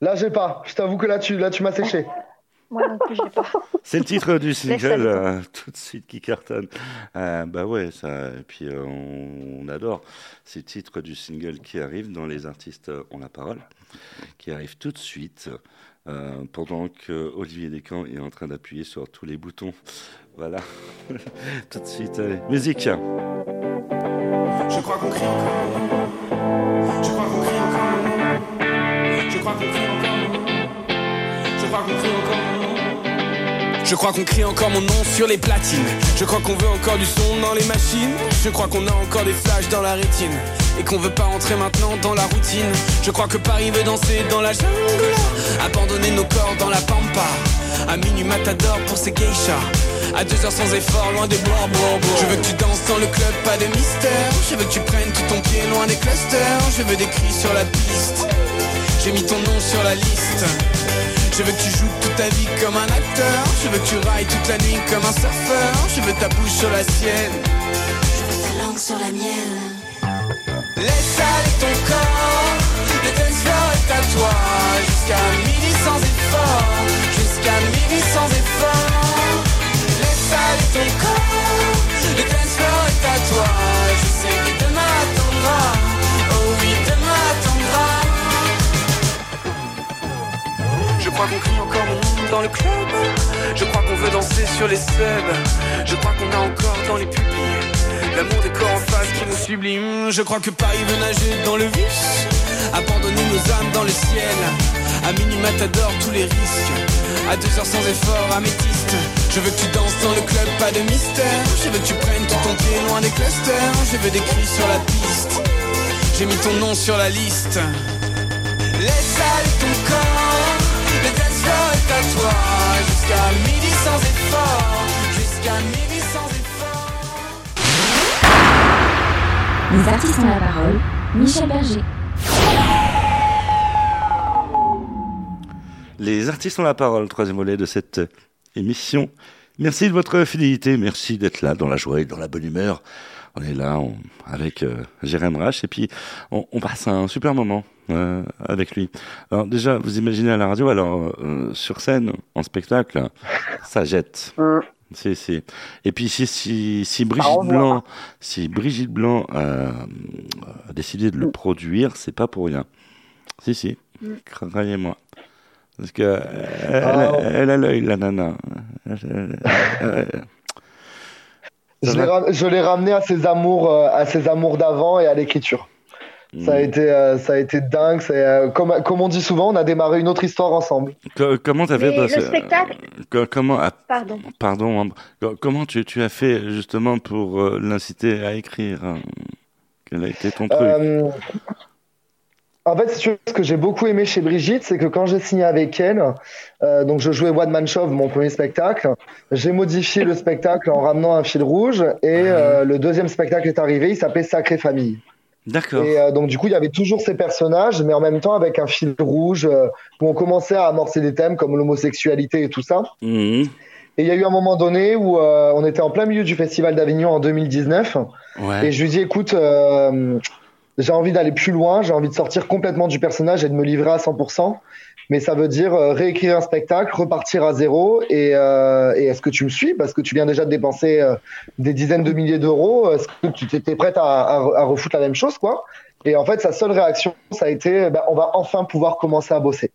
Là, j'ai pas. Je t'avoue que là, tu, là, tu m'as séché. *laughs* Moi non plus, j'ai pas. C'est le titre du single euh, tout de suite qui cartonne. Euh, bah ouais, ça. Et puis euh, on, on adore ces titres du single qui arrivent dans les artistes ont la parole, qui arrivent tout de suite. euh, pendant que Olivier Descamps est en train d'appuyer sur tous les boutons. Voilà. *laughs* tout de suite, allez. Musique. Je crois qu'on crie encore. Je crois qu'on crie encore. Je crois qu'on crie encore. Je crois qu'on crie encore. Je crois qu'on crie encore mon nom sur les platines. Je crois qu'on veut encore du son dans les machines. Je crois qu'on a encore des flashs dans la rétine. Et qu'on veut pas entrer maintenant dans la routine. Je crois que Paris veut danser dans la jungle. Abandonner nos corps dans la pampa. À minuit matador pour ces geishas. À deux heures sans effort, loin des bois, bois, bois. Je veux que tu danses dans le club, pas de mystère. Je veux que tu prennes tout ton pied loin des clusters. Je veux des cris sur la piste. J'ai mis ton nom sur la liste. Je veux que tu joues toute ta vie comme un acteur. Je veux que tu railles toute la nuit comme un surfeur. Je veux ta bouche sur la sienne. Je veux ta langue sur la mienne. Laisse aller ton corps. Le dance floor est à toi. Jusqu'à midi sans effort. Jusqu'à midi sans effort. Laisse aller ton corps. Le dance est à toi. Je sais que demain attendra. Oh oui, demain attendra. Je crois qu'on crie encore mon dans le club. Je crois qu'on veut danser sur les subs. Je crois qu'on a encore dans les pupilles l'amour des corps en face qui nous sublime. Je crois que Paris veut nager dans le vice. abandonner nos âmes dans le ciel. À minuit t'adores tous les risques. À deux heures sans effort, améthyste. Je veux que tu danses dans le club, pas de mystère. Je veux que tu prennes tout ton pied loin des clusters. Je veux des cris sur la piste. J'ai mis ton nom sur la liste. Laisse aller ton corps. Le dance floor est à toi. Jusqu'à midi sans effort. Jusqu'à midi sans effort. Les artistes ont la parole. Michel Berger. Les artistes ont la parole, troisième volet de cette émission. Merci de votre fidélité, merci d'être là dans la joie et dans la bonne humeur. On est là on- avec euh, Jérém Rache et puis on, on passe un super moment euh, avec lui. Alors déjà, vous imaginez à la radio, alors euh, sur scène, en spectacle, ça jette. Si, si. Et puis si, si, si Brigitte. Blanc, si Brigitte Blanc euh, a décidé de le produire, c'est pas pour rien. Si, si. Mm. Croyez-moi. Parce que euh, elle, Ah. elle a l'œil, la nana. Je l'ai ram- ramené à ses amours, euh, à ses amours d'avant et à l'écriture. Ça a été, euh, ça a été dingue. euh, comme, comme on dit souvent, on a démarré une autre histoire ensemble. Co- comment t'as fait le spectacle- co- comment ah, Pardon. pardon comment tu, tu as fait justement pour euh, l'inciter à écrire hein? Quel a été ton truc? Euh, en fait, ce que j'ai beaucoup aimé chez Brigitte, c'est que quand j'ai signé avec elle, euh, donc je jouais One Man Show, mon premier spectacle, j'ai modifié le spectacle en ramenant un fil rouge et euh, le deuxième spectacle est arrivé, il s'appelait Sacrée Famille. D'accord. Et euh, donc du coup, il y avait toujours ces personnages, mais en même temps avec un fil rouge euh, où on commençait à amorcer des thèmes comme l'homosexualité et tout ça. Mhm. Et il y a eu un moment donné où euh, on était en plein milieu du Festival d'Avignon en 2019. Ouais. Et je lui dis, écoute, euh, j'ai envie d'aller plus loin, j'ai envie de sortir complètement du personnage et de me livrer à 100%. Mais ça veut dire euh, réécrire un spectacle, repartir à zéro. Et, euh, est-ce que tu me suis? Parce que tu viens déjà de dépenser euh, des dizaines de milliers d'euros. Est-ce que tu étais prête à, à, refoutre la même chose, quoi? Et en fait, sa seule réaction, ça a été, bah, on va enfin pouvoir commencer à bosser.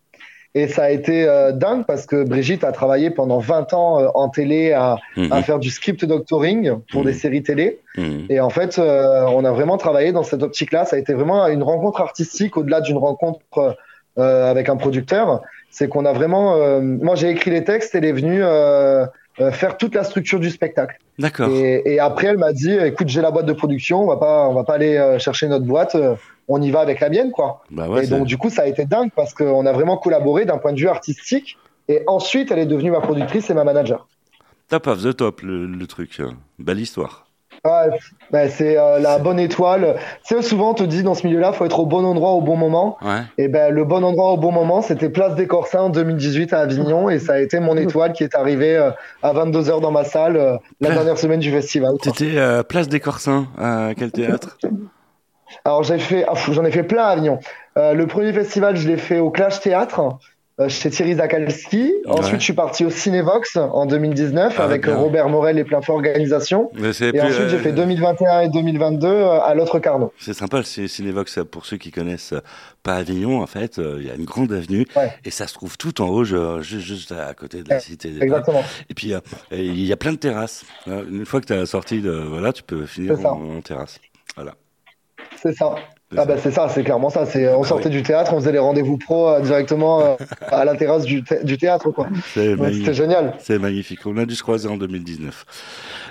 Et ça a été euh, dingue parce que Brigitte a travaillé pendant 20 ans euh, en télé à, Mhm. à faire du script doctoring pour des séries télé. Mhm. Et en fait, euh, on a vraiment travaillé dans cette optique-là. Ça a été vraiment une rencontre artistique au-delà d'une rencontre euh, avec un producteur. C'est qu'on a vraiment. euh, moi, j'ai écrit les textes et elle est venue euh, faire toute la structure du spectacle. D'accord. Et, et après, elle m'a dit "Écoute, j'ai la boîte de production. On va pas, on va pas aller euh, chercher notre boîte. euh, on y va avec la mienne, quoi." Bah ouais, et donc, du coup, ça a été dingue parce qu'on a vraiment collaboré d'un point de vue artistique. Et ensuite, elle est devenue ma productrice et ma manager. Top of the top, le, le truc. Belle histoire. Ouais, bah, c'est euh, la bonne étoile. Tu sais, souvent on te dit dans ce milieu-là, faut être au bon endroit au bon moment. Ouais. Et ben le bon endroit au bon moment, c'était Place des Corsins en 2018 à Avignon, et ça a été mon étoile qui est arrivée euh, à 22 h dans ma salle euh, la dernière semaine du festival. T'étais euh, place des Corsins, à quel théâtre? Alors j'ai fait, ah, j'en ai fait plein à Avignon. Le premier festival, je l'ai fait au Clash Théâtre. Euh, chez Thierry Zakalski. Ensuite, je suis parti au Cinévox en 2019 Ah, avec bien. Robert Morel et plein fort organisation. Et plus, ensuite, j'ai euh, fait 2021 et 2022 euh, à l'autre Carnot. C'est sympa le Cin- Cinévox, pour ceux qui connaissent pas Avignon, en fait, il y a une grande avenue et ça se trouve tout en haut, juste à côté de la cité. des exactement. Et puis, il y a plein de terrasses. Euh, Une fois que tu as sorti de, voilà, tu peux finir en, en terrasse. Voilà. C'est ça. Ah bah c'est ça, c'est clairement ça. C'est on sortait du théâtre, on faisait les rendez-vous pro euh, directement euh, à la terrasse du, thé- du théâtre quoi. C'était génial. C'est magnifique. On a dû se croiser en 2019.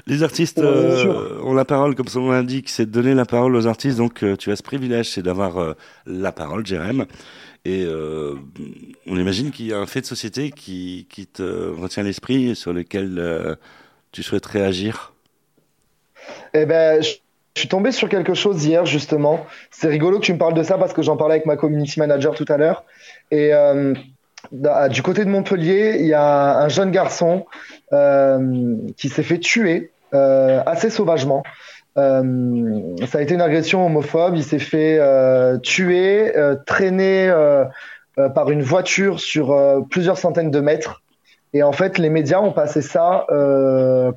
Les artistes euh, ont la parole, comme son nom l'indique, c'est de donner la parole aux artistes. Donc, euh, tu as ce privilège, c'est d'avoir la parole, Jérém. Et on imagine qu'il y a un fait de société qui, qui te retient l'esprit et sur lequel tu souhaiterais agir? Eh ben, je je suis tombé sur quelque chose hier, justement. C'est rigolo que tu me parles de ça parce que j'en parlais avec ma community manager tout à l'heure. Et euh, da- du côté de Montpellier, il y a un jeune garçon euh, qui s'est fait tuer euh, assez sauvagement. Ça a été une agression homophobe. Il s'est fait tuer, traîner par une voiture sur plusieurs centaines de mètres. Et en fait, les médias ont passé ça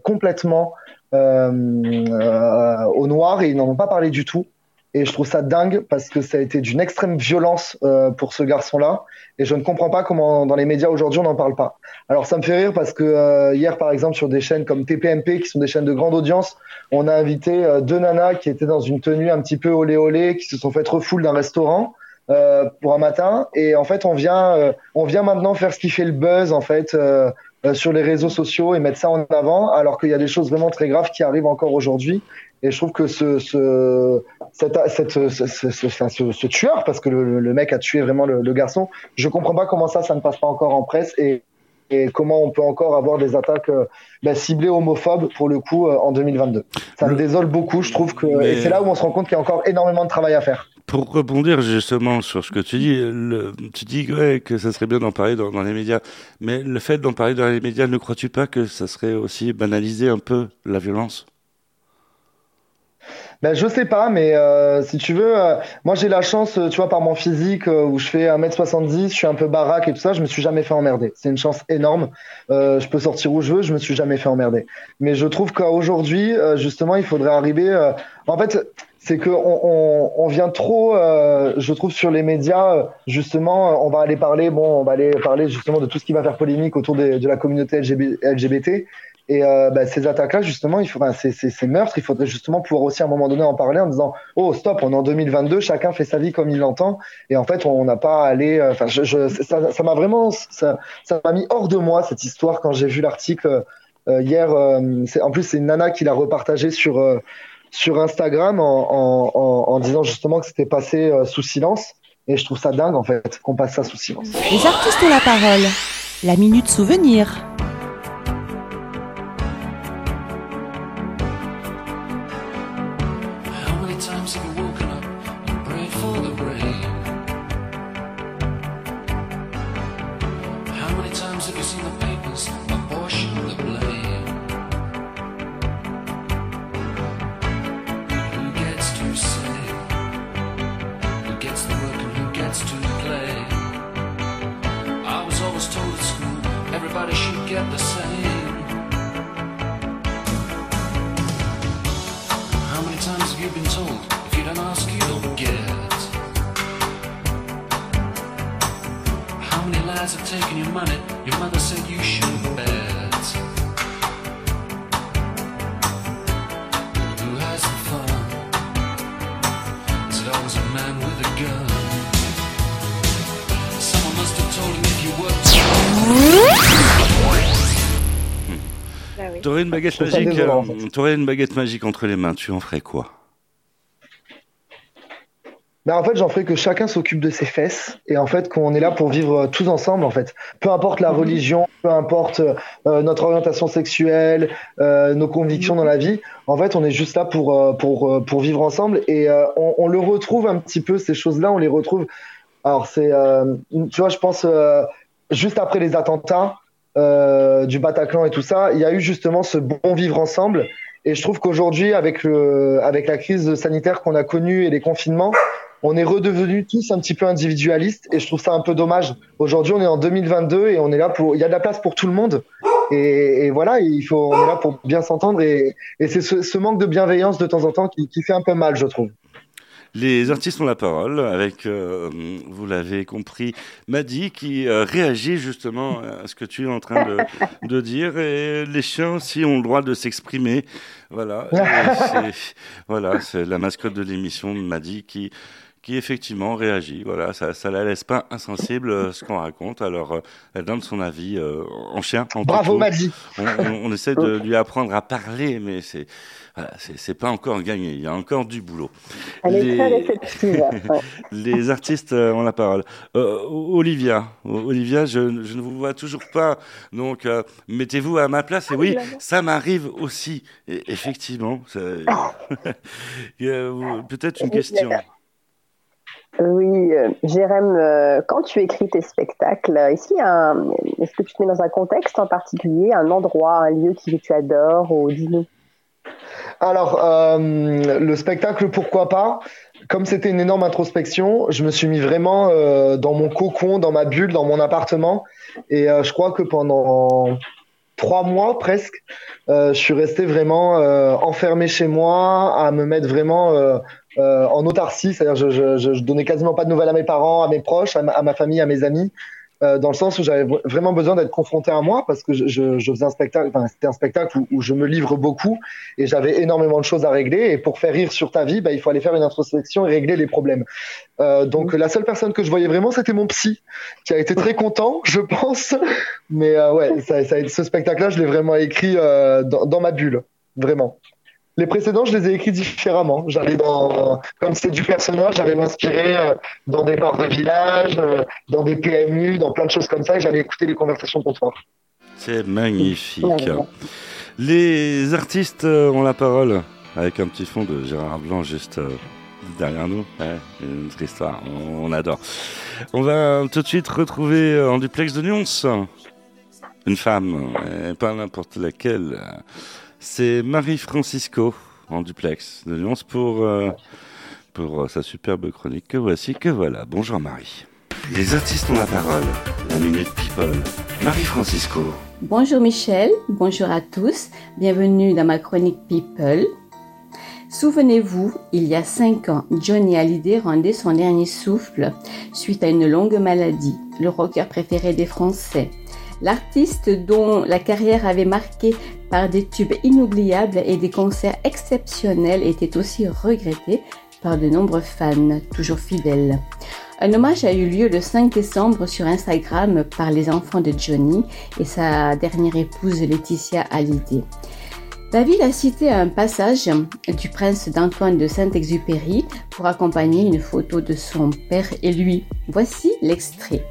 complètement au noir et ils n'en ont pas parlé du tout. Et je trouve ça dingue parce que ça a été d'une extrême violence euh, pour ce garçon-là. Et je ne comprends pas comment dans les médias aujourd'hui on n'en parle pas. Alors ça me fait rire parce que euh, hier par exemple sur des chaînes comme TPMP qui sont des chaînes de grande audience, on a invité euh, deux nanas qui étaient dans une tenue un petit peu olé olé, qui se sont fait refoule d'un restaurant. euh, pour un matin. Et en fait, on vient, euh, on vient maintenant faire ce qui fait le buzz en fait euh, euh, sur les réseaux sociaux et mettre ça en avant, alors qu'il y a des choses vraiment très graves qui arrivent encore aujourd'hui. Et je trouve que ce, ce, cette, cette, tueur, parce que le, le mec a tué vraiment le, le garçon, je comprends pas comment ça, ça ne passe pas encore en presse et, et comment on peut encore avoir des attaques euh, bah, ciblées homophobes pour le coup euh, en 2022. Ça me désole beaucoup. Je trouve que Mais- et c'est là où on se rend compte qu'il y a encore énormément de travail à faire. Pour rebondir justement sur ce que tu dis, tu dis que ça serait bien d'en parler dans, les médias, mais le fait d'en parler dans les médias, ne crois-tu pas que ça serait aussi banaliser un peu la violence? Ben, je sais pas, mais euh, si tu veux, euh, moi j'ai la chance, euh, tu vois, par mon physique, où je fais 1m70, je suis un peu baraque et tout ça, je me suis jamais fait emmerder. C'est une chance énorme. Je peux sortir où je veux, je me suis jamais fait emmerder. Mais je trouve qu'aujourd'hui, justement, il faudrait arriver. En fait, c'est que on, on, vient trop, euh, je trouve, sur les médias. euh, Justement, euh, on va aller parler, bon, on va aller parler justement de tout ce qui va faire polémique autour de la communauté LGB LGBT. Et euh, bah, ces attaques-là, justement, il faut, ces, ces, ces meurtres, il faudrait justement pouvoir aussi à un moment donné en parler en disant oh stop, on est en 2022, chacun fait sa vie comme il l'entend, et en fait on n'a pas à aller. euh, Enfin, je, je, ça, m'a vraiment, ça, m'a mis hors de moi cette histoire quand j'ai vu l'article euh, hier. en plus, c'est une nana qui l'a repartagé sur sur Instagram en, en, disant justement que c'était passé euh, sous silence. Et je trouve ça dingue en fait qu'on passe ça sous silence. Les artistes ont la parole. La minute souvenir. Many times have you been told if you don't ask, you don't get? How many lies have taken your money? Your mother said you shouldn't bet. T'aurais une baguette magique, désolant, en euh, t'aurais une baguette magique entre les mains, tu en ferais quoi? Ben, en fait, j'en ferai que chacun s'occupe de ses fesses et en fait qu'on est là pour vivre euh, tous ensemble en fait. Peu importe la religion, peu importe euh, notre orientation sexuelle, euh, nos convictions dans la vie. En fait, on est juste là pour euh, pour pour vivre ensemble et on, on le retrouve un petit peu ces choses-là. On les retrouve. Alors c'est, tu vois, je pense juste après les attentats euh, du Bataclan et tout ça, il y a eu justement ce bon vivre ensemble. Et je trouve qu'aujourd'hui, avec le, avec la crise sanitaire qu'on a connue et les confinements, on est redevenus tous un petit peu individualistes et je trouve ça un peu dommage. Aujourd'hui, on est en 2022 et on est là pour, il y a de la place pour tout le monde. Et, voilà, il faut, on est là pour bien s'entendre et, et c'est ce, manque de bienveillance de temps en temps qui fait un peu mal, je trouve. Les artistes ont la parole avec, euh, vous l'avez compris, Maddy qui euh, réagit justement à ce que tu es en train de, de dire et les chiens aussi ont le droit de s'exprimer. Voilà, *laughs* voilà, c'est la mascotte de l'émission, Maddy, qui qui effectivement réagit. Voilà, ça, ça la laisse pas insensible euh, ce qu'on raconte. Alors, euh, elle donne son avis euh, en chien. En Bravo. Maddy. On, on- on essaie de *laughs* lui apprendre à parler, mais c'est voilà, c'est pas encore gagné. Il y a encore du boulot. Elle est très réceptive. ouais. *laughs* Les artistes euh, ont la parole. Euh, Olivia, Olivia, je, je ne vous vois toujours pas, donc euh, mettez-vous à ma place. Et oui, ça m'arrive aussi, Et effectivement. *laughs* Peut-être une question. Oui, euh, Jérém, euh, quand tu écris tes spectacles, est-ce est-ce que tu te mets dans un contexte en particulier, un endroit, un lieu que tu adores ou dis-nous Alors, euh, le spectacle, pourquoi pas? Comme c'était une énorme introspection, je me suis mis vraiment euh, dans mon cocon, dans ma bulle, dans mon appartement. Et euh, je crois que pendant trois mois presque, je suis resté vraiment enfermé chez moi, à me mettre vraiment en autarcie. C'est-à-dire, je, je, donnais quasiment pas de nouvelles à mes parents, à mes proches, à ma famille, à mes amis. Euh, dans le sens où j'avais vraiment besoin d'être confronté à moi parce que je, je, faisais un spectacle, enfin, c'était un spectacle où, où je me livre beaucoup et j'avais énormément de choses à régler. Et pour faire rire sur ta vie, bah, il faut aller faire une introspection et régler les problèmes. Euh, donc la seule personne que je voyais vraiment, c'était mon psy, qui a été très *laughs* content, je pense. Mais euh, ouais, ça, ça, ce spectacle-là, je l'ai vraiment écrit euh, dans, dans ma bulle, vraiment. Les précédents, je les ai écrits différemment. J'allais dans, comme c'est du personnage, j'allais m'inspirer euh, dans des bars de village, euh, dans des PMU, dans plein de choses comme ça, et j'allais écouter les conversations comptoir. C'est magnifique. Les artistes euh, ont la parole avec un petit fond de Gérard Blanc juste derrière nous. Une autre histoire, on, adore. On va tout de suite retrouver en duplex de Nyons une femme, et pas n'importe laquelle. C'est Marie Francisco en duplex de Nyons pour, euh, pour euh, sa superbe chronique que voici, que voilà. Bonjour Marie. Les artistes ont la parole. La Minute People. Marie Francisco. Bonjour Michel, bonjour à tous, bienvenue dans ma chronique People. Souvenez-vous, il y a cinq ans, Johnny Hallyday rendait son dernier souffle suite à une longue maladie, le rocker préféré des Français. L'artiste dont la carrière avait marqué par des tubes inoubliables et des concerts exceptionnels était aussi regretté par de nombreux fans, toujours fidèles. Un hommage a eu lieu le 5 décembre sur Instagram par les enfants de Johnny et sa dernière épouse Laetitia Hallyday. David a cité un passage du prince d'Antoine de Saint-Exupéry pour accompagner une photo de son père et lui. Voici l'extrait.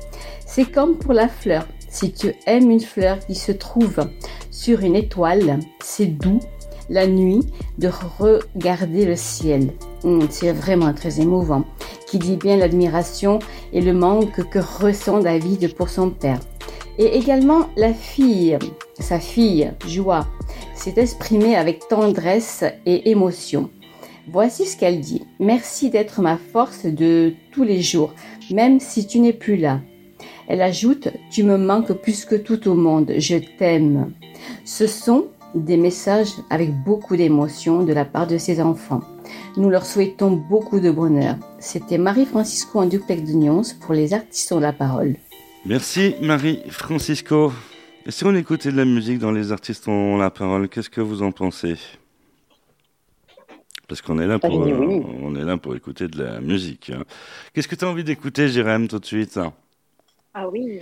C'est comme pour la fleur. Si tu aimes une fleur qui se trouve sur une étoile, c'est doux la nuit de regarder le ciel. Hum, c'est vraiment très émouvant, qui dit bien l'admiration et le manque que ressent David pour son père. Et également la fille, sa fille, Joie, s'est exprimée avec tendresse et émotion. Voici ce qu'elle dit. Merci d'être ma force de tous les jours, même si tu n'es plus là. Elle ajoute, tu me manques plus que tout au monde, je t'aime. Ce sont des messages avec beaucoup d'émotion de la part de ses enfants. Nous leur souhaitons beaucoup de bonheur. C'était Marie-Francisco en duplex de Nyons pour les artistes ont la parole. Merci Marie Francisco. Et si on écoutait de la musique dans Les artistes ont la parole, qu'est-ce que vous en pensez? Parce qu'on est là pour, Oui, oui. euh, on est là pour écouter de la musique. hein. Qu'est-ce que tu as envie d'écouter, Jérém, tout de suite? Ah oui.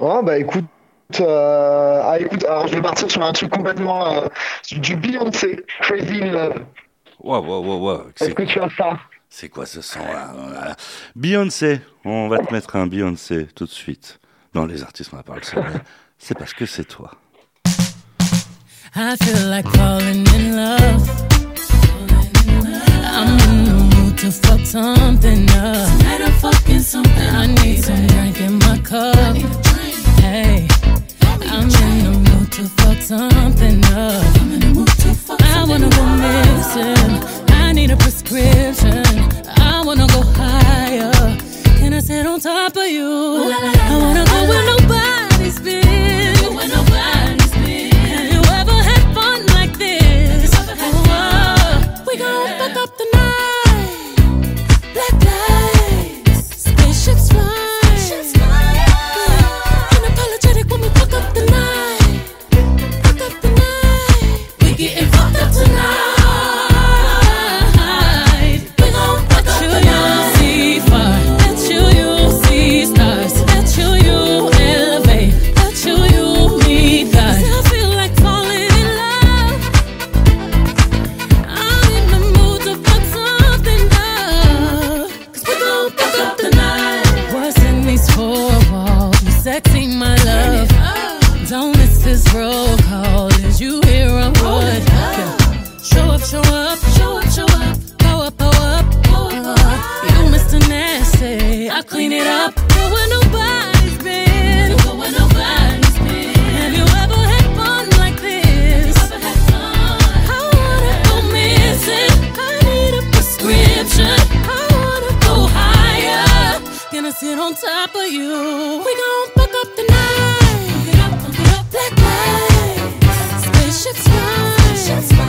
Oh, bah écoute, euh, ah, écoute, alors je vais partir sur un truc complètement euh, du Beyoncé, Crazy in Love. Waouh, waouh, waouh, waouh. Est-ce C'est que tu as ça? C'est quoi ce son-là Voilà. Beyoncé, on va te mettre un Beyoncé tout de suite. Dans Les artistes ont la parole, c'est parce que c'est toi. I feel like falling in love. I'm in to fuck something up. Tonight I'm fucking something I need some drink in my cup. Hey, I'm in the mood to fuck something up. I wanna go missing. I need a prescription. I wanna go higher. Can I sit on top of you? I wanna go where nobody's Gonna on top of you. We gon' fuck up the night. Black lights, spaceships fly.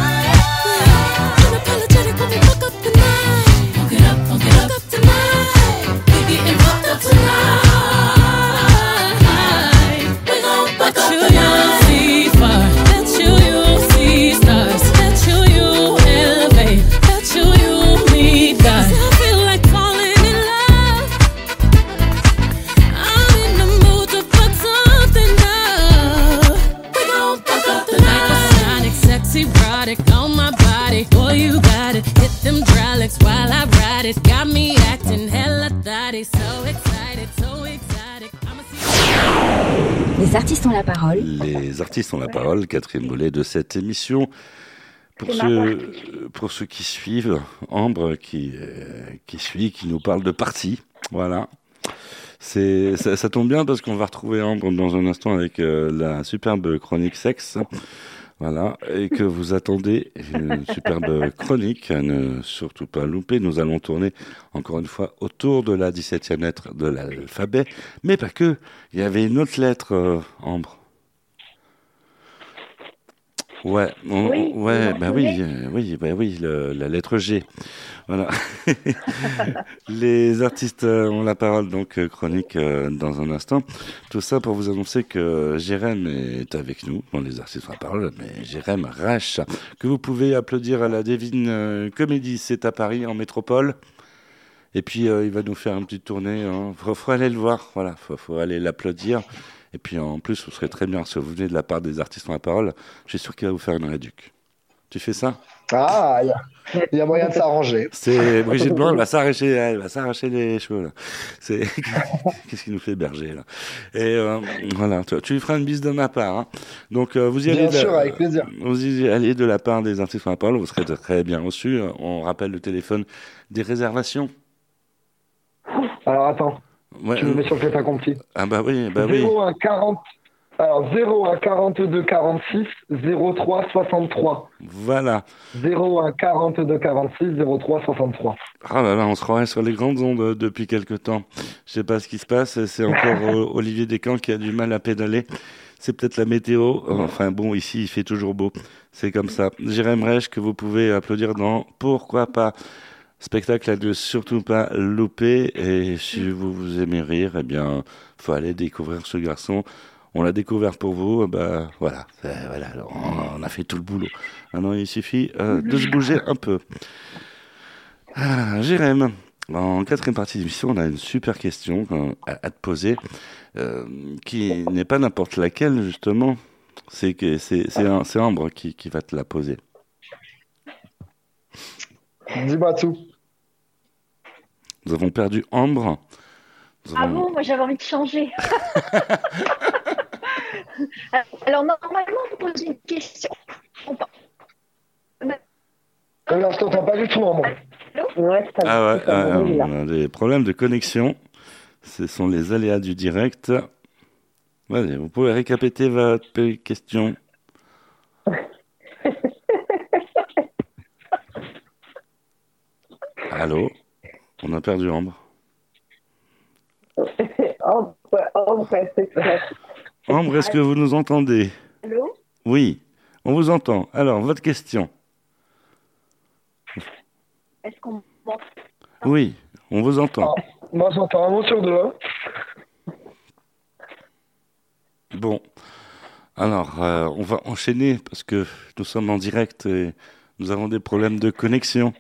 Artistes ont la parole. Les artistes ont la parole, quatrième volet de cette émission. Pour ceux, pour ceux qui suivent, Ambre qui, euh, qui suit, qui nous parle de partie. Voilà. C'est, ça, ça tombe bien parce qu'on va retrouver Ambre dans un instant avec euh, la superbe chronique sexe. Voilà. Et que vous attendez une superbe chronique à ne surtout pas louper. Nous allons tourner encore une fois autour de la 17e lettre de l'alphabet. Mais pas que. Il y avait une autre lettre, euh, Ambre. Ouais, on- Oui, ouais, vous bah oui, souvenez euh, oui, bah oui, le- la lettre G. Voilà. *laughs* Les artistes euh, ont la parole, donc euh, chronique euh, dans un instant. Tout ça pour vous annoncer que Jérém est avec nous. Bon, les artistes ont la parole, mais Jérém Rache, que vous pouvez applaudir à la Devine Comédie, c'est à Paris, en métropole. Et puis euh, il va nous faire une petite tournée. Hein. Faut, faut aller le voir, voilà, faut, faut aller l'applaudir. Et puis en plus, ce serait très bien si vous venez de la part des artistes ont la parole. Je suis sûr qu'il va vous faire une réduc. Tu fais ça? Ah, il y a- il y, a moyen de s'arranger. C'est Brigitte Blanc, elle va s'arracher, elle va s'arracher les cheveux là. C'est *laughs* qu'est-ce qui nous fait berger là? Et euh, voilà, tu, tu lui feras une bise de ma part. hein. Donc euh, vous y Bien allez, de- sûr, avec plaisir. Vous y allez de la part des artistes ont la parole, vous serez très bien reçus. On rappelle le téléphone des réservations. Alors attends, Ouais, tu me mets sur le fait accompli. Ah bah oui, bah oui. 01 40. Alors 01 42 46 03 63. Voilà. 01 42 46 03 63. Ah là là, on se croirait sur les grandes ondes euh, depuis quelque temps. Je sais pas ce qui se passe. C'est encore euh, *laughs* Olivier Descamps qui a du mal à pédaler. C'est peut-être la météo. Enfin bon, ici il fait toujours beau. C'est comme ça. Jérém Reich que vous pouvez applaudir dans Pourquoi pas? Spectacle à ne surtout pas louper. Et si vous vous aimez rire, eh bien, faut aller découvrir ce garçon. On l'a découvert pour vous, eh ben voilà, Euh, voilà, on, on a fait tout le boulot. Maintenant, il suffit euh, de se bouger un peu. Ah, Jérém, en quatrième partie de l'émission, on a une super question à, te poser, euh, qui n'est pas n'importe laquelle, justement. C'est Ambre qui, qui va te la poser. Dis-moi tout. Nous avons perdu Ambre. Nous Ah bon, moi j'avais envie de changer. *laughs* Alors normalement, on pose une question. Alors, je t'entends pas du tout, Ambre. Ouais, ça Ah ouais, brûle, là. on a des problèmes de connexion. Ce sont les aléas du direct. Vas-y, vous pouvez récapiter votre question. *laughs* Allô On a perdu Ambre. *laughs* C'est clair. Ambre, est-ce que vous nous entendez? Allô? Oui, on vous entend. Alors, votre question Est-ce qu'on m'entend? Oui, on vous entend. Moi, j'entends un mot sur deux. hein. Bon, alors, euh, on va enchaîner parce que nous sommes en direct et nous avons des problèmes de connexion.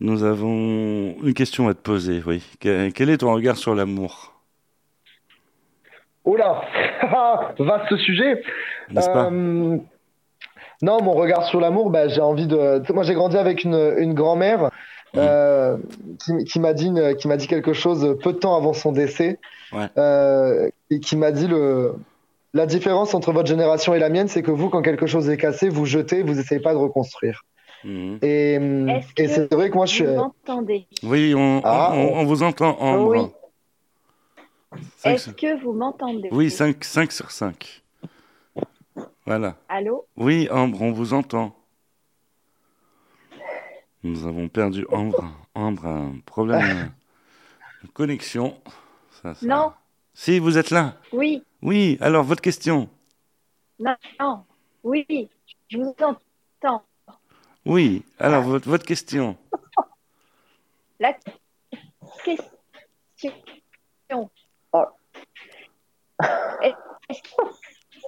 Nous avons une question à te poser, oui. Que- Quel est ton regard sur l'amour? Oula, *laughs* vaste sujet. N'est-ce pas? Euh, Non, mon regard sur l'amour, bah, j'ai envie de. Moi, j'ai grandi avec une, une grand-mère euh, qui, qui m'a dit, une- qui m'a dit quelque chose peu de temps avant son décès, Ouais. euh, et qui m'a dit le. La différence entre votre génération et la mienne, c'est que vous, quand quelque chose est cassé, vous jetez, vous essayez pas de reconstruire. Mhm. Et, Est-ce et que c'est vrai que moi, je suis. Vous m'entendez Oui, on, Ah. on, on vous entend. Oui. Cinq Est-ce que vous m'entendez? Oui, 5, 5 sur 5. Voilà. Allô? Oui, Ambre, on vous entend. Nous avons perdu Ambre. Ambre a un problème *laughs* de connexion. Ça, ça- Non Si, vous êtes là. Oui Oui, alors votre question. Non Non Oui Je vous entends. Oui, alors votre, votre question. La question. Est-ce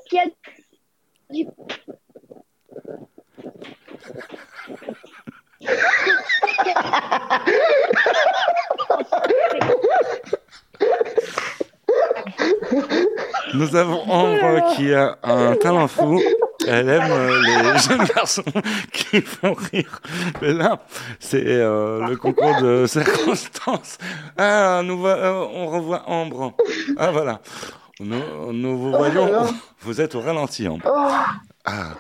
qu'il y a du... Nous avons Ambre qui a un talent fou. Elle aime euh, les *laughs* jeunes garçons qui font rire. Mais là, c'est euh, le concours de *laughs* circonstances. Ah, nous euh, on revoit Ambre. Ah, voilà. Nous, nous vous voyons. Vous êtes au ralenti, Ambre. Ah.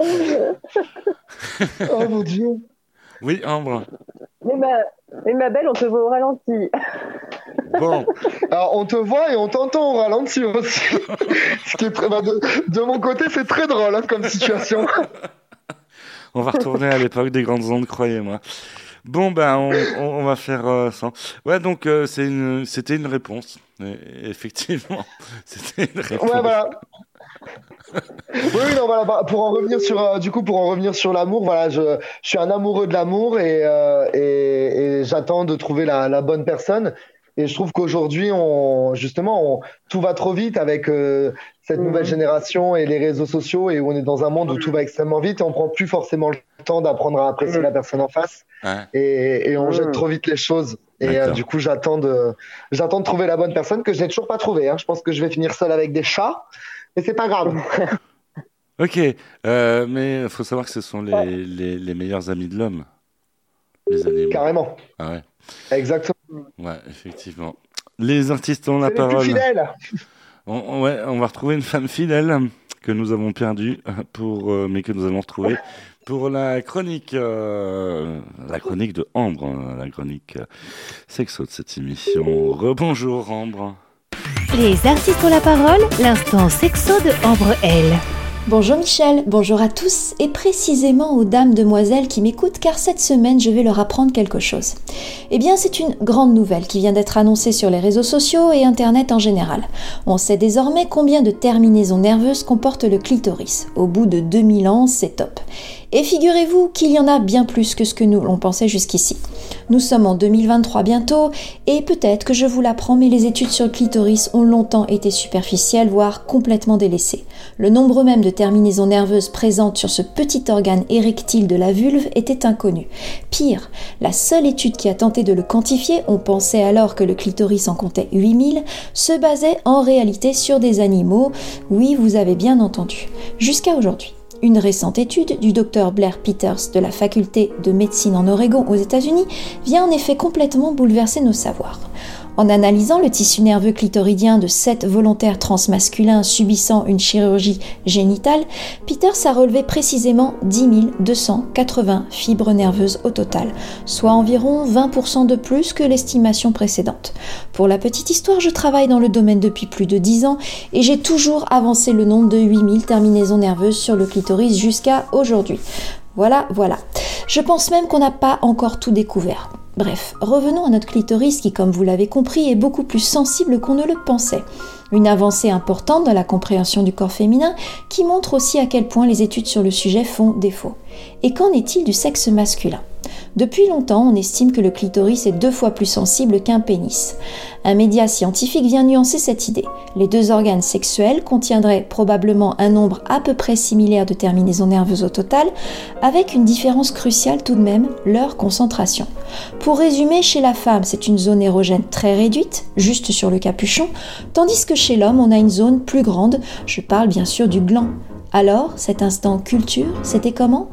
*laughs* Oh mon dieu. Oui, Ambre. Mais ma, mais ma belle, on te voit au ralenti. Bon. Alors, on te voit et on t'entend au ralenti aussi. *laughs* Ce qui est très- bah, de, de mon côté, c'est très drôle hein, comme situation. *laughs* On va retourner à l'époque des grandes ondes, croyez-moi. Bon, ben, on, on- on va faire euh, ça. Ouais, donc, euh, une- c'était une réponse. Et- effectivement, *laughs* c'était une réponse. Ouais, voilà. Oui, non, voilà, bah, pour en revenir sur, euh, du coup, pour en revenir sur l'amour, voilà, je, je suis un amoureux de l'amour et, euh, et, et j'attends de trouver la, la bonne personne. Et je trouve qu'aujourd'hui, on, justement, on, tout va trop vite avec euh, cette nouvelle génération et les réseaux sociaux et où on est dans un monde où tout va extrêmement vite et on prend plus forcément le temps d'apprendre à apprécier la personne en face Ouais. et, et on Mm. jette trop vite les choses. Et euh, du coup, j'attends de, j'attends de trouver la bonne personne que je n'ai toujours pas trouvée. Hein. Je pense que je vais finir seul avec des chats, mais c'est pas grave. *laughs* Ok, euh, mais il faut savoir que ce sont les, les, les meilleurs amis de l'homme, les animaux. Carrément. Ah ouais, Exactement. ouais, effectivement. Les artistes ont la les plus parole. fidèles. *laughs* On, on- ouais, on va retrouver une femme fidèle que nous avons perdue, pour, euh, mais que nous allons retrouver pour la chronique, euh, la chronique de Ambre, euh, la chronique sexo de cette émission. Rebonjour Ambre. Les artistes ont la parole, l'instant sexo de Ambre L. Bonjour Michel, bonjour à tous et précisément aux dames demoiselles qui m'écoutent car cette semaine je vais leur apprendre quelque chose. Eh bien c'est une grande nouvelle qui vient d'être annoncée sur les réseaux sociaux et internet en général. On sait désormais combien de terminaisons nerveuses comporte le clitoris. Au bout de 2000 ans, c'est top. Et figurez-vous qu'il y en a bien plus que ce que nous l'on pensait jusqu'ici. Nous sommes en 2023 bientôt, et peut-être que je vous l'apprends, mais les études sur le clitoris ont longtemps été superficielles, voire complètement délaissées. Le nombre même de terminaisons nerveuses présentes sur ce petit organe érectile de la vulve était inconnu. Pire, la seule étude qui a tenté de le quantifier, on pensait alors que le clitoris en comptait 8000, se basait en réalité sur des animaux, oui vous avez bien entendu, jusqu'à aujourd'hui. Une récente étude du docteur Blair Peters de la faculté de médecine en Oregon aux États-Unis vient en effet complètement bouleverser nos savoirs. En analysant le tissu nerveux clitoridien de 7 volontaires transmasculins subissant une chirurgie génitale, Peters a relevé précisément 10 280 fibres nerveuses au total, soit environ 20% de plus que l'estimation précédente. Pour la petite histoire, je travaille dans le domaine depuis plus de 10 ans et j'ai toujours avancé le nombre de 8000 terminaisons nerveuses sur le clitoris jusqu'à aujourd'hui. Voilà, voilà. Je pense même qu'on n'a pas encore tout découvert. Bref, revenons à notre clitoris qui, comme vous l'avez compris, est beaucoup plus sensible qu'on ne le pensait. Une avancée importante dans la compréhension du corps féminin qui montre aussi à quel point les études sur le sujet font défaut. Et qu'en est-il du sexe masculin? Depuis longtemps, on estime que le clitoris est deux fois plus sensible qu'un pénis. Un média scientifique vient nuancer cette idée. Les deux organes sexuels contiendraient probablement un nombre à peu près similaire de terminaisons nerveuses au total, avec une différence cruciale tout de même, leur concentration. Pour résumer, chez la femme, c'est une zone érogène très réduite, juste sur le capuchon, tandis que chez l'homme, on a une zone plus grande, je parle bien sûr du gland. Alors, cet instant culture, c'était comment?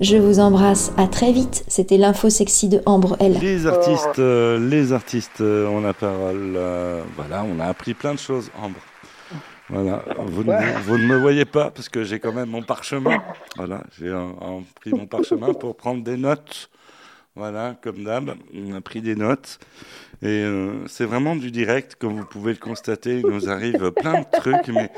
Je vous embrasse, à très vite, c'était l'info sexy de Ambre L. Les artistes, euh, les artistes euh, ont la parole. euh, voilà, on a appris plein de choses, Ambre. Voilà, vous, ne, vous ne me voyez pas parce que j'ai quand même mon parchemin. Voilà, j'ai pris mon parchemin pour prendre des notes. Voilà, comme d'hab, on a pris des notes. Et euh, c'est vraiment du direct, comme vous pouvez le constater. Il nous arrive plein de trucs, mais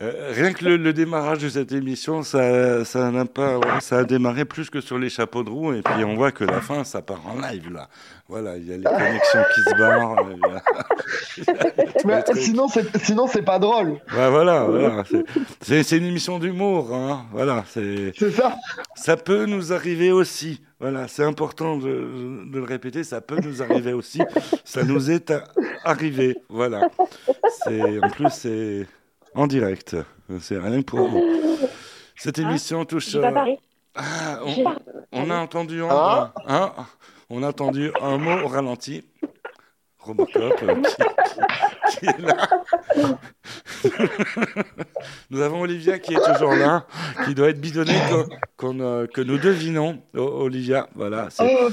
euh, rien que le, le démarrage de cette émission, ça, ça n'a pas, ouais, ça a démarré plus que sur les chapeaux de roue. Et puis on voit que la fin, ça part en live là. Voilà, il y a les connexions qui se barrent. *laughs* Mais sinon, c'est, sinon, c'est pas drôle. Ouais, voilà, voilà. c'est une émission d'humour, hein. Voilà, c'est. C'est ça. Ça peut nous arriver aussi. Voilà, c'est important de, de le répéter. Ça peut nous arriver aussi. Ça nous est a- arrivé. Voilà. C'est en plus c'est en direct. C'est rien que pour vous. Cette émission touche. Euh. Ah, on, a entendu un, hein, on a entendu un mot au ralenti. Robocop euh, qui, qui est là. nous avons Olivia qui est toujours là, qui doit être bidonnée qu'on, euh, que nous devinons. O- Olivia, voilà. c'est- Oh.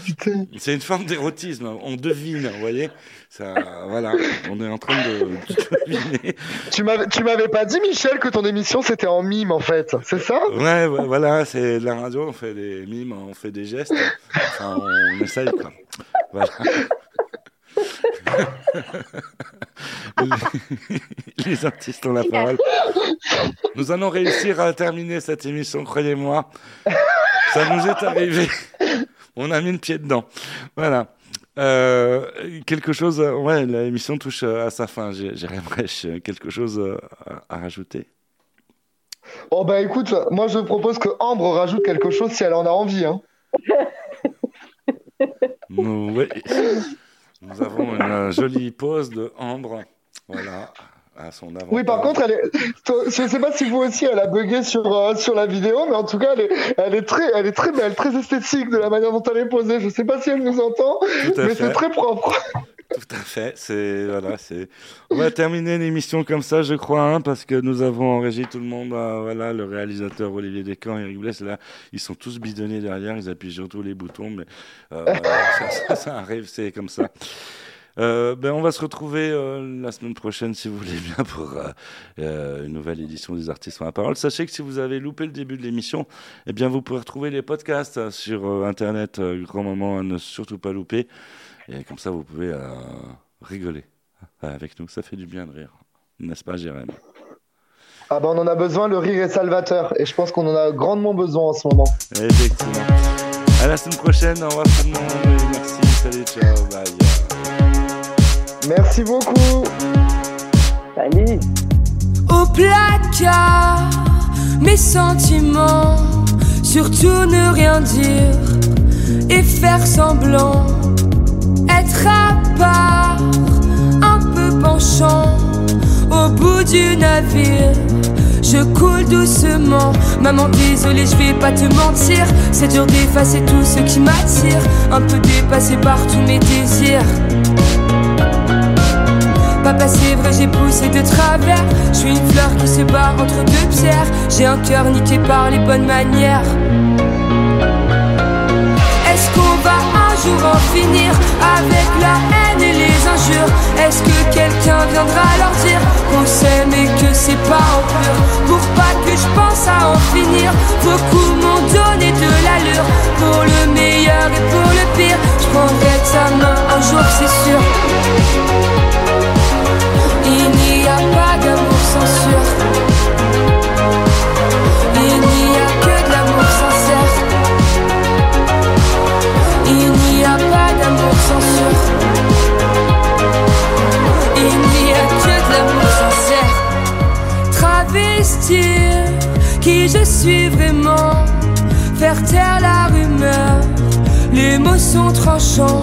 C'est une forme d'érotisme. On devine, vous voyez. Ça, voilà, on est en train de, de deviner. Tu m'avais, pas dit, Michel, que ton émission c'était en mime en fait, c'est ça? Ouais, ouais, voilà, c'est de la radio, on fait des mimes, on fait des gestes. Enfin, on essaye, quoi. Voilà. Les, *laughs* les artistes ont la parole. Nous allons réussir à terminer cette émission, croyez-moi. Ça nous est arrivé. On a mis le pied dedans. Voilà. Euh, quelque chose, euh, ouais, l'émission touche euh, à sa fin. Euh, quelque chose à, à rajouter. Oh bah écoute, moi je propose que Ambre rajoute quelque chose si elle en a envie. Hein. *laughs* Ouais. Nous avons une euh, jolie pause de Ambre. Voilà. À son avant. Oui, par contre, elle est... je sais pas si vous aussi, elle a bugué sur, euh, sur la vidéo, mais en tout cas, elle est, elle est très, elle est très belle, très esthétique de la manière dont elle est posée. Je sais pas si elle nous entend, mais c'est très propre. Tout à fait. C'est voilà, c'est. On va terminer l'émission comme ça, je crois, hein, parce que nous avons en régie tout le monde. euh, voilà, le réalisateur Olivier Descamps, Eric Bless, là, ils sont tous bidonnés derrière. Ils appuient sur tous les boutons, mais euh, *laughs* ça, ça- arrive, c'est comme ça. Euh, ben, on va se retrouver euh, la semaine prochaine, si vous voulez bien, pour euh, euh, une nouvelle édition des Artistes ont la parole. Sachez que si vous avez loupé le début de l'émission, eh bien, vous pourrez retrouver les podcasts euh, sur Internet. grand moment à ne surtout pas louper. Et comme ça, vous pouvez euh, rigoler avec nous. Ça fait du bien de rire. N'est-ce pas, Jérém? Ah bah on en a besoin, le rire est salvateur, et je pense qu'on en a grandement besoin en ce moment. Effectivement. À la semaine prochaine. Au revoir tout le monde. Merci. Salut. Ciao. Bye. Merci beaucoup. Salut. Au placard, mes sentiments, surtout ne rien dire et faire semblant, être à part, un peu penchant, au bout du navire. Je coule doucement, maman désolée je vais pas te mentir. C'est dur d'effacer tout ce qui m'attire. Un peu dépassé par tous mes désirs. Papa c'est vrai j'ai poussé de travers. Je suis une fleur qui se bat entre deux pierres. J'ai un cœur niqué par les bonnes manières en finir Avec la haine et les injures. Est-ce que quelqu'un viendra leur dire Qu'on s'aime et que c'est pas en pur? Pour pas que je pense à en finir Beaucoup m'ont donné de l'allure. Pour le meilleur et pour le pire Je prendrai ta main un jour c'est sûr je suis vraiment. Faire taire la rumeur. Les mots sont tranchants.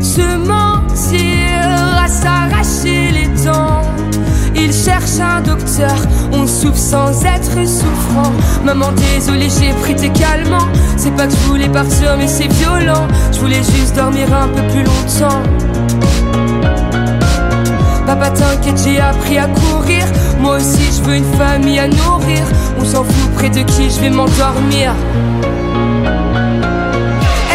Se mentir à s'arracher les dents. Il cherche un docteur, on souffre sans être souffrant. Maman, désolée, j'ai pris tes calmants. C'est pas que je voulais partir, mais c'est violent. Je voulais juste dormir un peu plus longtemps. Papa, t'inquiète, j'ai appris à courir. Moi aussi, je veux une famille à nourrir. On s'en fout près de qui je vais m'endormir.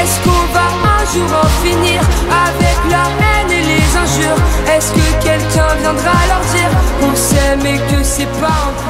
Est-ce qu'on va un jour en finir Avec la haine et les injures? Est-ce que quelqu'un viendra leur dire qu'on s'aime et que c'est pas un